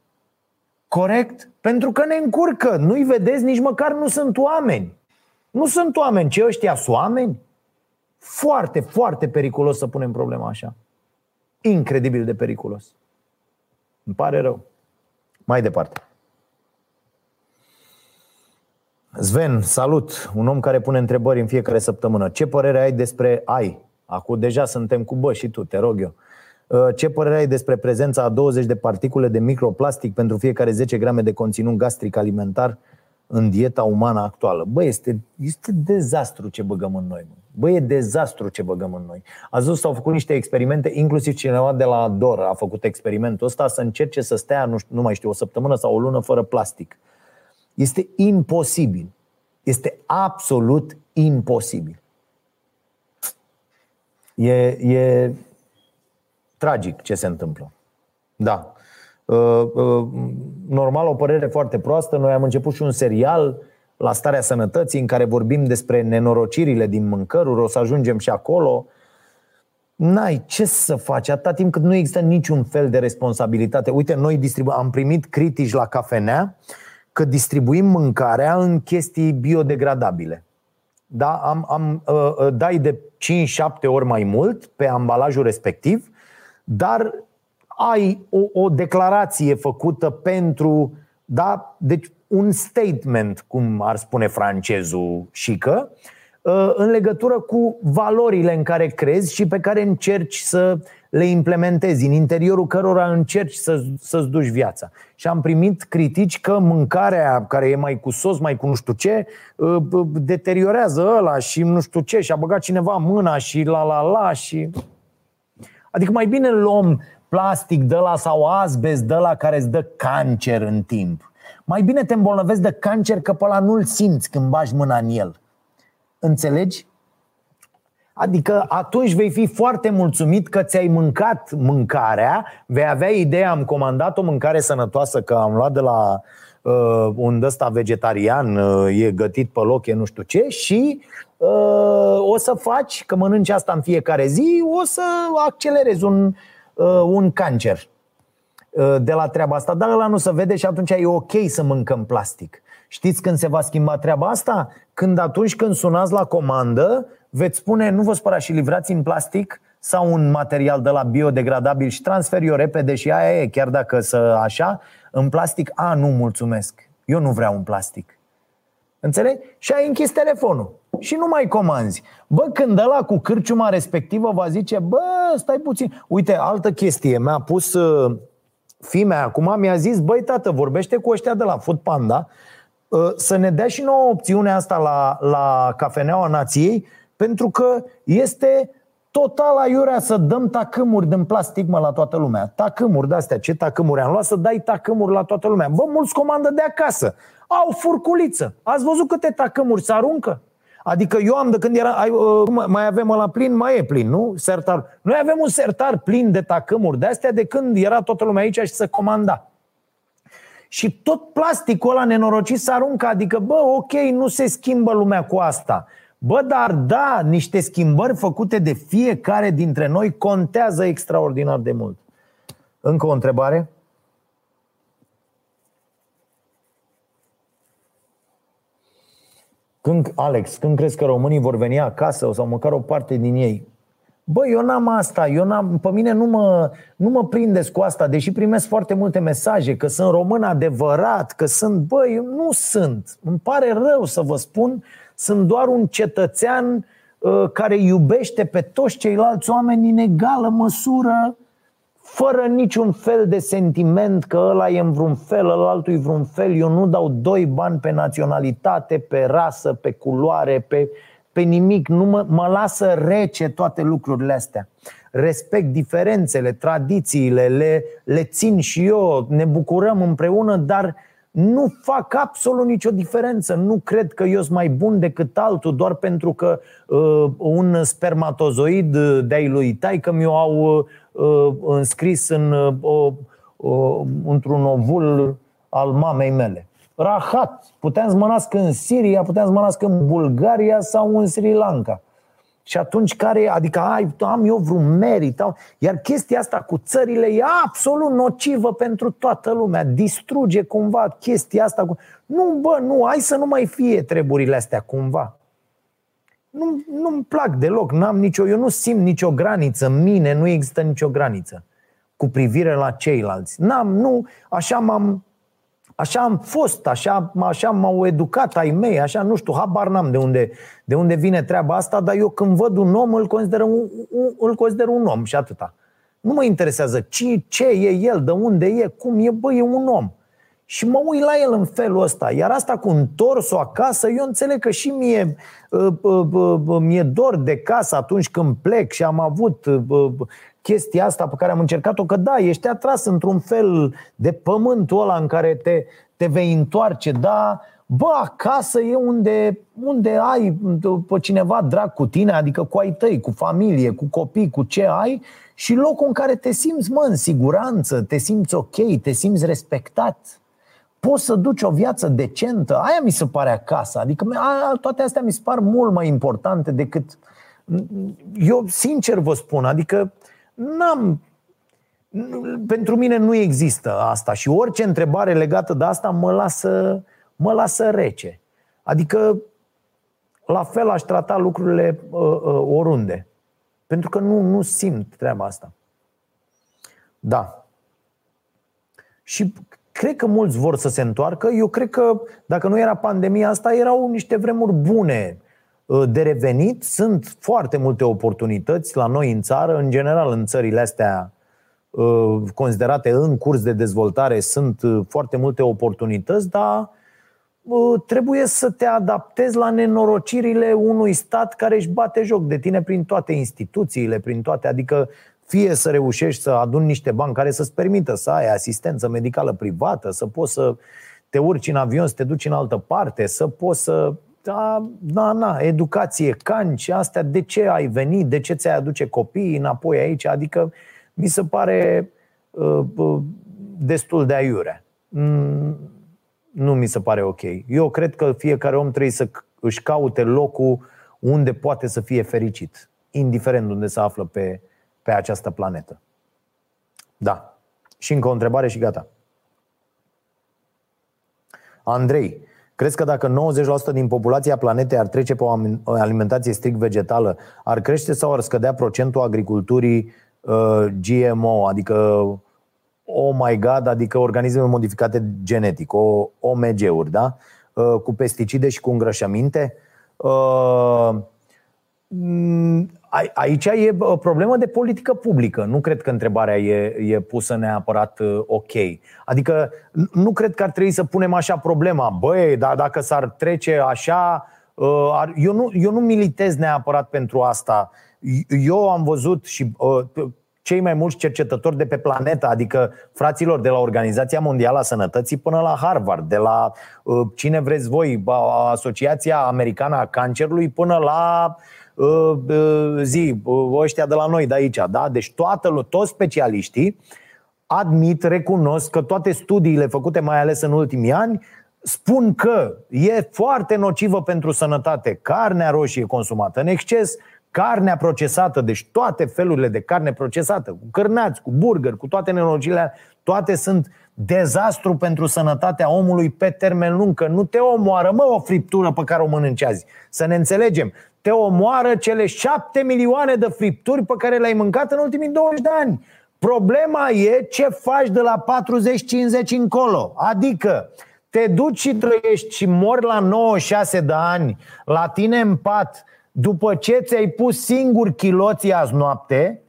Corect? Pentru că ne încurcă. Nu-i vedeți, nici măcar nu sunt oameni. Nu sunt oameni, ce ăștia sunt oameni? Foarte, foarte periculos să punem problema așa. Incredibil de periculos. Îmi pare rău. Mai departe. Sven, salut! Un om care pune întrebări în fiecare săptămână. Ce părere ai despre AI? Acum deja suntem cu bă și tu, te rog eu. Uh, ce părere ai despre prezența a 20 de particule de microplastic pentru fiecare 10 grame de conținut gastric alimentar în dieta umană actuală? Bă, este, este dezastru ce băgăm în noi. Bă, e dezastru ce băgăm în noi. Azi văzut, s-au făcut niște experimente, inclusiv cineva de la Dor a făcut experimentul ăsta să încerce să stea, nu, știu, nu mai știu, o săptămână sau o lună fără plastic. Este imposibil. Este absolut imposibil. E, e tragic ce se întâmplă. Da. Uh, uh, normal, o părere foarte proastă. Noi am început și un serial la starea sănătății în care vorbim despre nenorocirile din mâncăruri, o să ajungem și acolo. N-ai ce să faci atâta timp cât nu există niciun fel de responsabilitate. Uite, noi distribu- am primit critici la cafenea că distribuim mâncarea în chestii biodegradabile. Da, am, am, uh, uh dai de 5-7 ori mai mult pe ambalajul respectiv, dar ai o, o declarație făcută pentru, da, deci un statement, cum ar spune francezul șică, uh, în legătură cu valorile în care crezi și pe care încerci să le implementezi, în interiorul cărora încerci să, să-ți duci viața. Și am primit critici că mâncarea care e mai cu sos, mai cu nu știu ce, uh, deteriorează ăla și nu știu ce, și a băgat cineva mâna și la la la și... Adică mai bine luăm plastic de la sau asbest de la care îți dă cancer în timp. Mai bine te îmbolnăvezi de cancer că pe ăla nu-l simți când bagi mâna în el. Înțelegi? Adică atunci vei fi foarte mulțumit că ți-ai mâncat mâncarea, vei avea ideea, am comandat o mâncare sănătoasă, că am luat de la uh, un ăsta vegetarian, uh, e gătit pe loc, e nu știu ce, și uh, o să faci, că mănânci asta în fiecare zi, o să accelerezi un, uh, un cancer uh, de la treaba asta, dar ăla nu se vede și atunci e ok să mâncăm plastic. Știți când se va schimba treaba asta? Când atunci când sunați la comandă, veți spune nu vă spărați și livrați în plastic sau un material de la biodegradabil și transfer eu repede și aia e, chiar dacă să așa, în plastic, a, nu, mulțumesc, eu nu vreau un plastic. Înțelegi? Și ai închis telefonul și nu mai comanzi. Bă, când ăla cu cârciuma respectivă va zice, bă, stai puțin. Uite, altă chestie, mi-a pus uh, fimea acum, mi-a zis, băi, tată, vorbește cu ăștia de la Food Panda uh, să ne dea și nouă opțiunea asta la, la Cafeneaua Nației, pentru că este total aiurea să dăm tacâmuri din plastic mă, la toată lumea. Tacâmuri de-astea. Ce tacâmuri am luat? Să dai tacâmuri la toată lumea. Bă, mulți comandă de acasă. Au furculiță. Ați văzut câte tacâmuri se aruncă? Adică eu am de când era, ai, uh, mai avem la plin, mai e plin, nu? Sertar. Noi avem un sertar plin de tacâmuri de astea de când era toată lumea aici și se comanda. Și tot plasticul ăla nenorocit se aruncă, adică, bă, ok, nu se schimbă lumea cu asta. Bă, dar da, niște schimbări făcute de fiecare dintre noi contează extraordinar de mult. Încă o întrebare? Când, Alex, când crezi că românii vor veni acasă sau măcar o parte din ei? Bă, eu n-am asta, eu n-am, pe mine nu mă, nu mă prindeți cu asta, deși primesc foarte multe mesaje că sunt român adevărat, că sunt, bă, eu nu sunt. Îmi pare rău să vă spun, sunt doar un cetățean uh, care iubește pe toți ceilalți oameni în egală măsură, fără niciun fel de sentiment că ăla e în vreun fel, ălaltul e vreun fel. Eu nu dau doi bani pe naționalitate, pe rasă, pe culoare, pe, pe nimic. Nu mă, mă lasă rece toate lucrurile astea. Respect diferențele, tradițiile, le, le țin și eu, ne bucurăm împreună, dar nu fac absolut nicio diferență. Nu cred că eu sunt mai bun decât altul doar pentru că uh, un spermatozoid de-ai lui taică mi-o au uh, înscris în, uh, uh, într-un ovul al mamei mele. Rahat. Puteam să mă nasc în Siria, puteam să mă nasc în Bulgaria sau în Sri Lanka. Și atunci care, adică ai, am eu vreun merit? Iar chestia asta cu țările e absolut nocivă pentru toată lumea. Distruge cumva chestia asta cu... Nu, bă, nu, hai să nu mai fie treburile astea cumva. Nu, nu-mi plac deloc, n-am nicio, eu nu simt nicio graniță, în mine nu există nicio graniță cu privire la ceilalți. N-am, nu, așa m-am, Așa am fost, așa, așa m-au educat ai mei, așa nu știu, habar n-am de unde, de unde vine treaba asta, dar eu când văd un om îl consider un, îl consider un om și atâta. Nu mă interesează ce, ce e el, de unde e, cum e, bă, e un om. Și mă uit la el în felul ăsta. Iar asta cu întorsul acasă, eu înțeleg că și mie uh, uh, uh, mi-e dor de casă atunci când plec și am avut chestia asta pe care am încercat-o, că da, ești atras într-un fel de pământul ăla în care te, te vei întoarce, da, bă, acasă e unde, unde ai pe cineva drag cu tine, adică cu ai tăi, cu familie, cu copii, cu ce ai și locul în care te simți, mă, în siguranță, te simți ok, te simți respectat poți să duci o viață decentă. Aia mi se pare acasă. Adică toate astea mi se par mult mai importante decât. Eu, sincer vă spun, adică n-am. Pentru mine nu există asta și orice întrebare legată de asta mă lasă, mă lasă rece. Adică la fel aș trata lucrurile uh, uh, oriunde. Pentru că nu, nu simt treaba asta. Da. Și Cred că mulți vor să se întoarcă. Eu cred că dacă nu era pandemia asta, erau niște vremuri bune uh, de revenit. Sunt foarte multe oportunități la noi în țară, în general în țările astea uh, considerate în curs de dezvoltare, sunt uh, foarte multe oportunități, dar trebuie să te adaptezi la nenorocirile unui stat care își bate joc de tine prin toate instituțiile, prin toate, adică fie să reușești să aduni niște bani care să-ți permită să ai asistență medicală privată, să poți să te urci în avion, să te duci în altă parte, să poți să da, na, na, educație, canci, astea, de ce ai venit, de ce ți-ai aduce copiii înapoi aici, adică mi se pare uh, uh, destul de aiure. Mm, nu mi se pare ok. Eu cred că fiecare om trebuie să își caute locul unde poate să fie fericit, indiferent unde se află pe, pe această planetă. Da. Și încă o întrebare și gata. Andrei, crezi că dacă 90% din populația planetei ar trece pe o alimentație strict vegetală, ar crește sau ar scădea procentul agriculturii uh, GMO, adică oh my god, adică organisme modificate genetic, OMG-uri, da? Uh, cu pesticide și cu îngrășăminte? Uh, Aici e o problemă de politică publică. Nu cred că întrebarea e, e pusă neapărat uh, ok. Adică nu cred că ar trebui să punem așa problema. Băi, dar dacă s-ar trece așa. Uh, eu nu, eu nu militez neapărat pentru asta. Eu am văzut și uh, cei mai mulți cercetători de pe planetă, adică fraților de la Organizația Mondială a Sănătății până la Harvard, de la cine vreți voi, Asociația Americană a Cancerului până la uh, Uh, uh, zi, uh, ăștia de la noi de aici, da? Deci toată, toți specialiștii admit, recunosc că toate studiile făcute mai ales în ultimii ani spun că e foarte nocivă pentru sănătate carnea roșie consumată în exces, carnea procesată, deci toate felurile de carne procesată, cu cârnați, cu burger, cu toate nenorocirile, toate sunt dezastru pentru sănătatea omului pe termen lung, că nu te omoară, mă, o friptură pe care o mănânci azi. Să ne înțelegem te omoară cele șapte milioane de fripturi pe care le-ai mâncat în ultimii 20 de ani. Problema e ce faci de la 40-50 încolo. Adică te duci și trăiești și mori la 96 de ani la tine în pat după ce ți-ai pus singur chiloții azi noapte,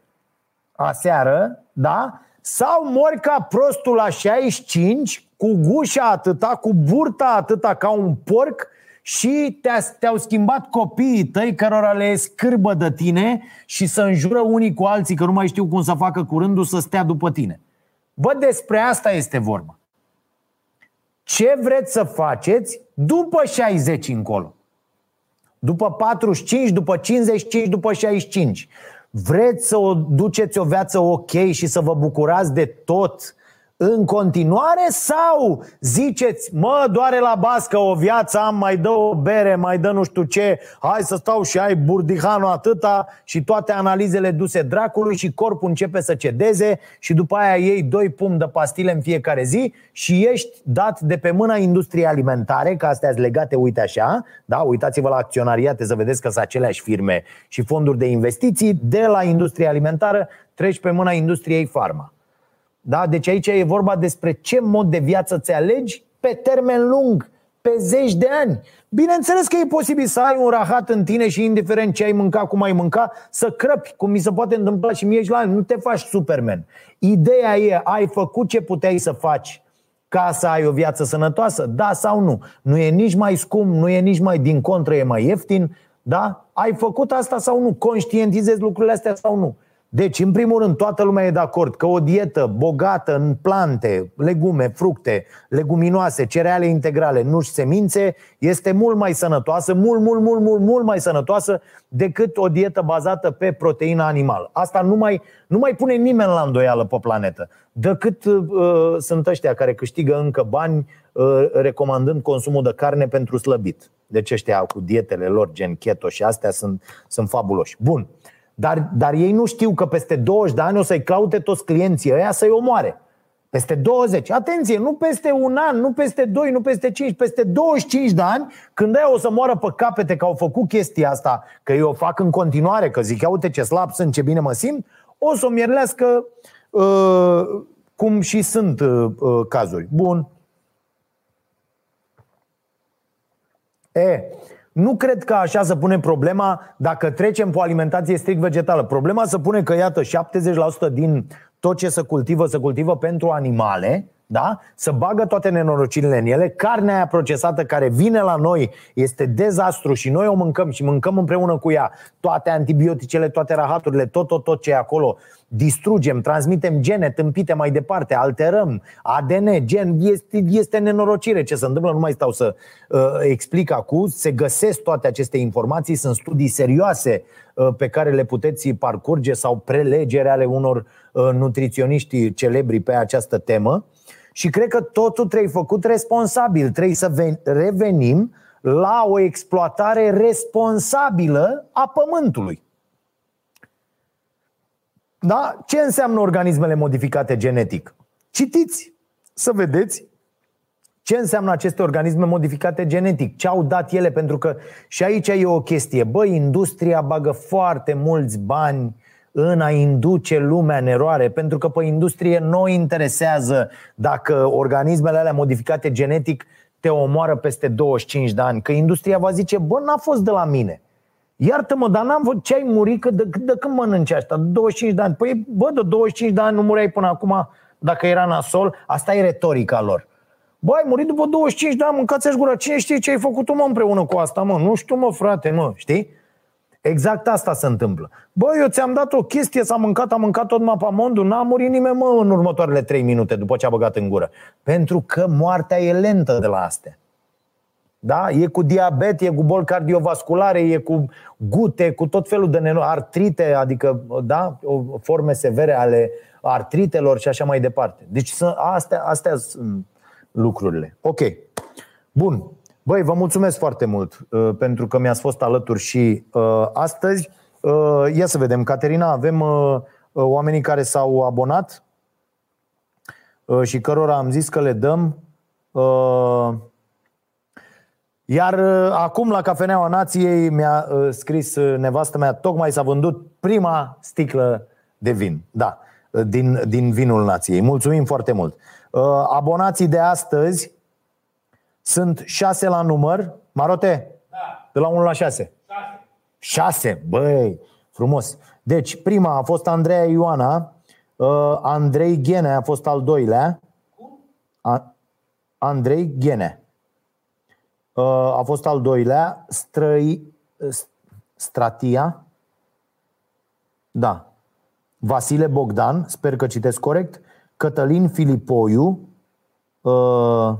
aseară, da? Sau mori ca prostul la 65, cu gușa atâta, cu burta atâta ca un porc și te-au schimbat copiii tăi cărora le scârbă de tine și să înjură unii cu alții că nu mai știu cum să facă curândul să stea după tine. Bă, despre asta este vorba. Ce vreți să faceți după 60 încolo? După 45, după 55, după 65. Vreți să o duceți o viață ok și să vă bucurați de tot în continuare sau ziceți, mă, doare la bască o viață, am mai dă o bere, mai dă nu știu ce, hai să stau și ai burdihanul atâta și toate analizele duse dracului și corpul începe să cedeze și după aia iei doi pum de pastile în fiecare zi și ești dat de pe mâna industriei alimentare, că astea sunt legate, uite așa, da, uitați-vă la acționariate să vedeți că sunt aceleași firme și fonduri de investiții, de la industria alimentară treci pe mâna industriei farma. Da? Deci aici e vorba despre ce mod de viață ți alegi pe termen lung. pe zeci de ani. Bineînțeles că e posibil să ai un rahat în tine și indiferent ce ai mâncat, cum ai mânca, să crăpi, cum mi se poate întâmpla și mie și la Nu te faci Superman. Ideea e, ai făcut ce puteai să faci ca să ai o viață sănătoasă? Da sau nu? Nu e nici mai scump, nu e nici mai din contră, e mai ieftin, da? Ai făcut asta sau nu? Conștientizezi lucrurile astea sau nu? Deci, în primul rând, toată lumea e de acord că o dietă bogată în plante, legume, fructe, leguminoase, cereale integrale, nu și semințe, este mult mai sănătoasă, mult, mult, mult, mult, mult mai sănătoasă decât o dietă bazată pe proteină animală. Asta nu mai, nu mai pune nimeni la îndoială pe planetă, decât uh, sunt ăștia care câștigă încă bani uh, recomandând consumul de carne pentru slăbit. Deci ăștia cu dietele lor, gen keto și astea, sunt, sunt fabuloși. Bun. Dar, dar ei nu știu că peste 20 de ani o să-i caute toți clienții ăia să-i omoare. Peste 20. Atenție, nu peste un an, nu peste 2, nu peste 5, peste 25 de ani, când ei o să moară pe capete că au făcut chestia asta, că eu o fac în continuare, că zic, uite ce slab sunt, ce bine mă simt, o să o mierlească uh, cum și sunt uh, uh, cazuri. Bun. E, nu cred că așa se pune problema dacă trecem pe o alimentație strict vegetală. Problema se pune că, iată, 70% din tot ce se cultivă, se cultivă pentru animale, da? să bagă toate nenorocirile în ele. Carnea aia procesată care vine la noi este dezastru și noi o mâncăm și mâncăm împreună cu ea toate antibioticele, toate rahaturile, tot, tot, tot ce e acolo. Distrugem, transmitem gene tâmpite mai departe, alterăm ADN, gen, este, este nenorocire ce se întâmplă, nu mai stau să uh, explic acum. Se găsesc toate aceste informații, sunt studii serioase uh, pe care le puteți parcurge sau prelegere ale unor uh, nutriționiști celebri pe această temă. Și cred că totul trebuie făcut responsabil. Trebuie să revenim la o exploatare responsabilă a pământului. Da? Ce înseamnă organismele modificate genetic? Citiți să vedeți ce înseamnă aceste organisme modificate genetic, ce au dat ele, pentru că și aici e o chestie. Băi, industria bagă foarte mulți bani în a induce lumea în eroare, pentru că pe industrie nu interesează dacă organismele alea modificate genetic te omoară peste 25 de ani, că industria va zice, bă, n-a fost de la mine. Iartă-mă, dar n-am văzut ce ai murit, că de, de când mănânci asta? De 25 de ani. Păi, bă, de 25 de ani nu mureai până acum dacă era nasol. Asta e retorica lor. Bă, ai murit după 25 de ani, mâncați-și gura. Cine știe ce ai făcut mă împreună cu asta, mă? Nu știu, mă, frate, mă, știi? Exact asta se întâmplă. Bă, eu ți-am dat o chestie, s-a mâncat, a mâncat tot mapamondul, n-a murit nimeni, mă, în următoarele 3 minute după ce a băgat în gură. Pentru că moartea e lentă de la astea. Da? E cu diabet, e cu boli cardiovasculare, e cu gute, cu tot felul de artrite, adică da? forme severe ale artritelor și așa mai departe. Deci astea, astea sunt lucrurile. Ok. Bun. Băi, vă mulțumesc foarte mult uh, pentru că mi-ați fost alături și uh, astăzi. Uh, ia să vedem, Caterina, avem uh, uh oamenii care s-au abonat uh, și cărora am zis că le dăm. Uh, iar uh, acum la Cafeneaua Nației mi-a uh, scris uh, nevastă mea, tocmai s-a vândut prima sticlă de vin. Da, din, din vinul nației. Mulțumim foarte mult. Abonații de astăzi sunt șase la număr. Marote? Da. De la 1 la 6. 6. 6, băi, frumos. Deci, prima a fost Andreea Ioana, Andrei Ghene a fost al doilea. Cum? Andrei Ghene. Uh, a fost al doilea, Străi, Stratia, da, Vasile Bogdan, sper că citesc corect, Cătălin Filipoiu uh,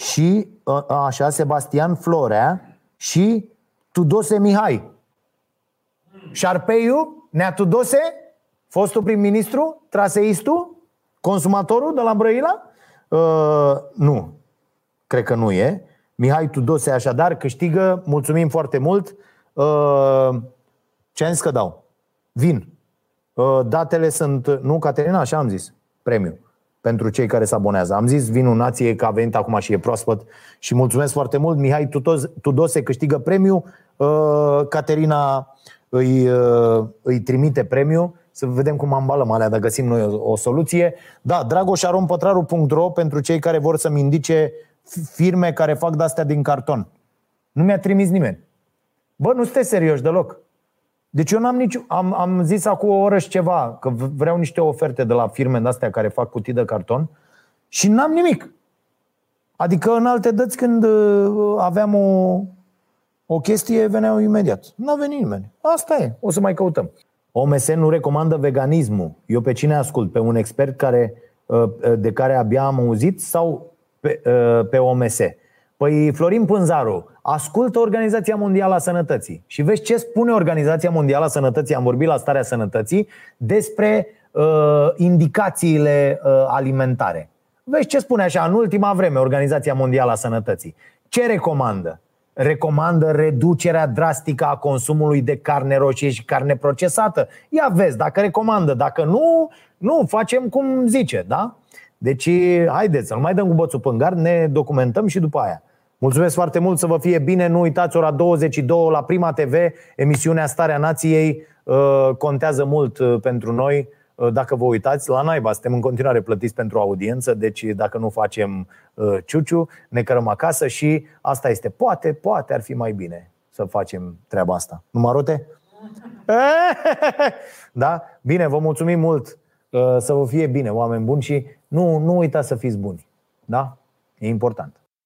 și, uh, așa, Sebastian Florea și Tudose Mihai. Șarpeiu, Nea Tudose, fostul prim-ministru, traseistul, consumatorul de la Brăila? Uh, nu, cred că nu e. Mihai Tudose așadar câștigă, mulțumim foarte mult. Uh, ce am zis că dau? Vin. Uh, datele sunt, nu Caterina, așa am zis, premiu pentru cei care se abonează. Am zis vinul nației că a venit acum și e proaspăt și mulțumesc foarte mult. Mihai Tudose câștigă premiu, uh, Caterina îi, îi trimite premiu să vedem cum ambalăm alea, dacă găsim noi o, o soluție. Da, dragoșarompătraru.ro pentru cei care vor să-mi indice firme care fac de-astea din carton. Nu mi-a trimis nimeni. Bă, nu sunteți serioși deloc. Deci eu n-am nici... Am, am zis acum o oră și ceva că vreau niște oferte de la firme de-astea care fac cutii de carton și n-am nimic. Adică în alte dăți când uh, aveam o, o chestie, veneau imediat. Nu a venit nimeni. Asta e. O să mai căutăm. OMS nu recomandă veganismul. Eu pe cine ascult? Pe un expert care, uh, de care abia am auzit sau pe, uh, pe OMS? Păi Florin Pânzaru, ascultă Organizația Mondială a Sănătății și vezi ce spune Organizația Mondială a Sănătății, am vorbit la starea sănătății, despre uh, indicațiile uh, alimentare. Vezi ce spune așa în ultima vreme Organizația Mondială a Sănătății. Ce recomandă? Recomandă reducerea drastică a consumului de carne roșie și carne procesată. Ia vezi, dacă recomandă, dacă nu, nu, facem cum zice, da? Deci, haideți să nu mai dăm cu bățul în gard, ne documentăm și după aia. Mulțumesc foarte mult, să vă fie bine. Nu uitați, ora 22 la Prima TV, emisiunea Starea Nației uh, contează mult uh, pentru noi. Uh, dacă vă uitați, la naiba, suntem în continuare plătiți pentru audiență, deci dacă nu facem ciuciu, ne cărăm acasă și asta este. Poate, poate ar fi mai bine să facem treaba asta. Nu marote? Da? Bine, vă mulțumim mult. Să vă fie bine, oameni buni și nu, nu uitați să fiți buni. Da? E important.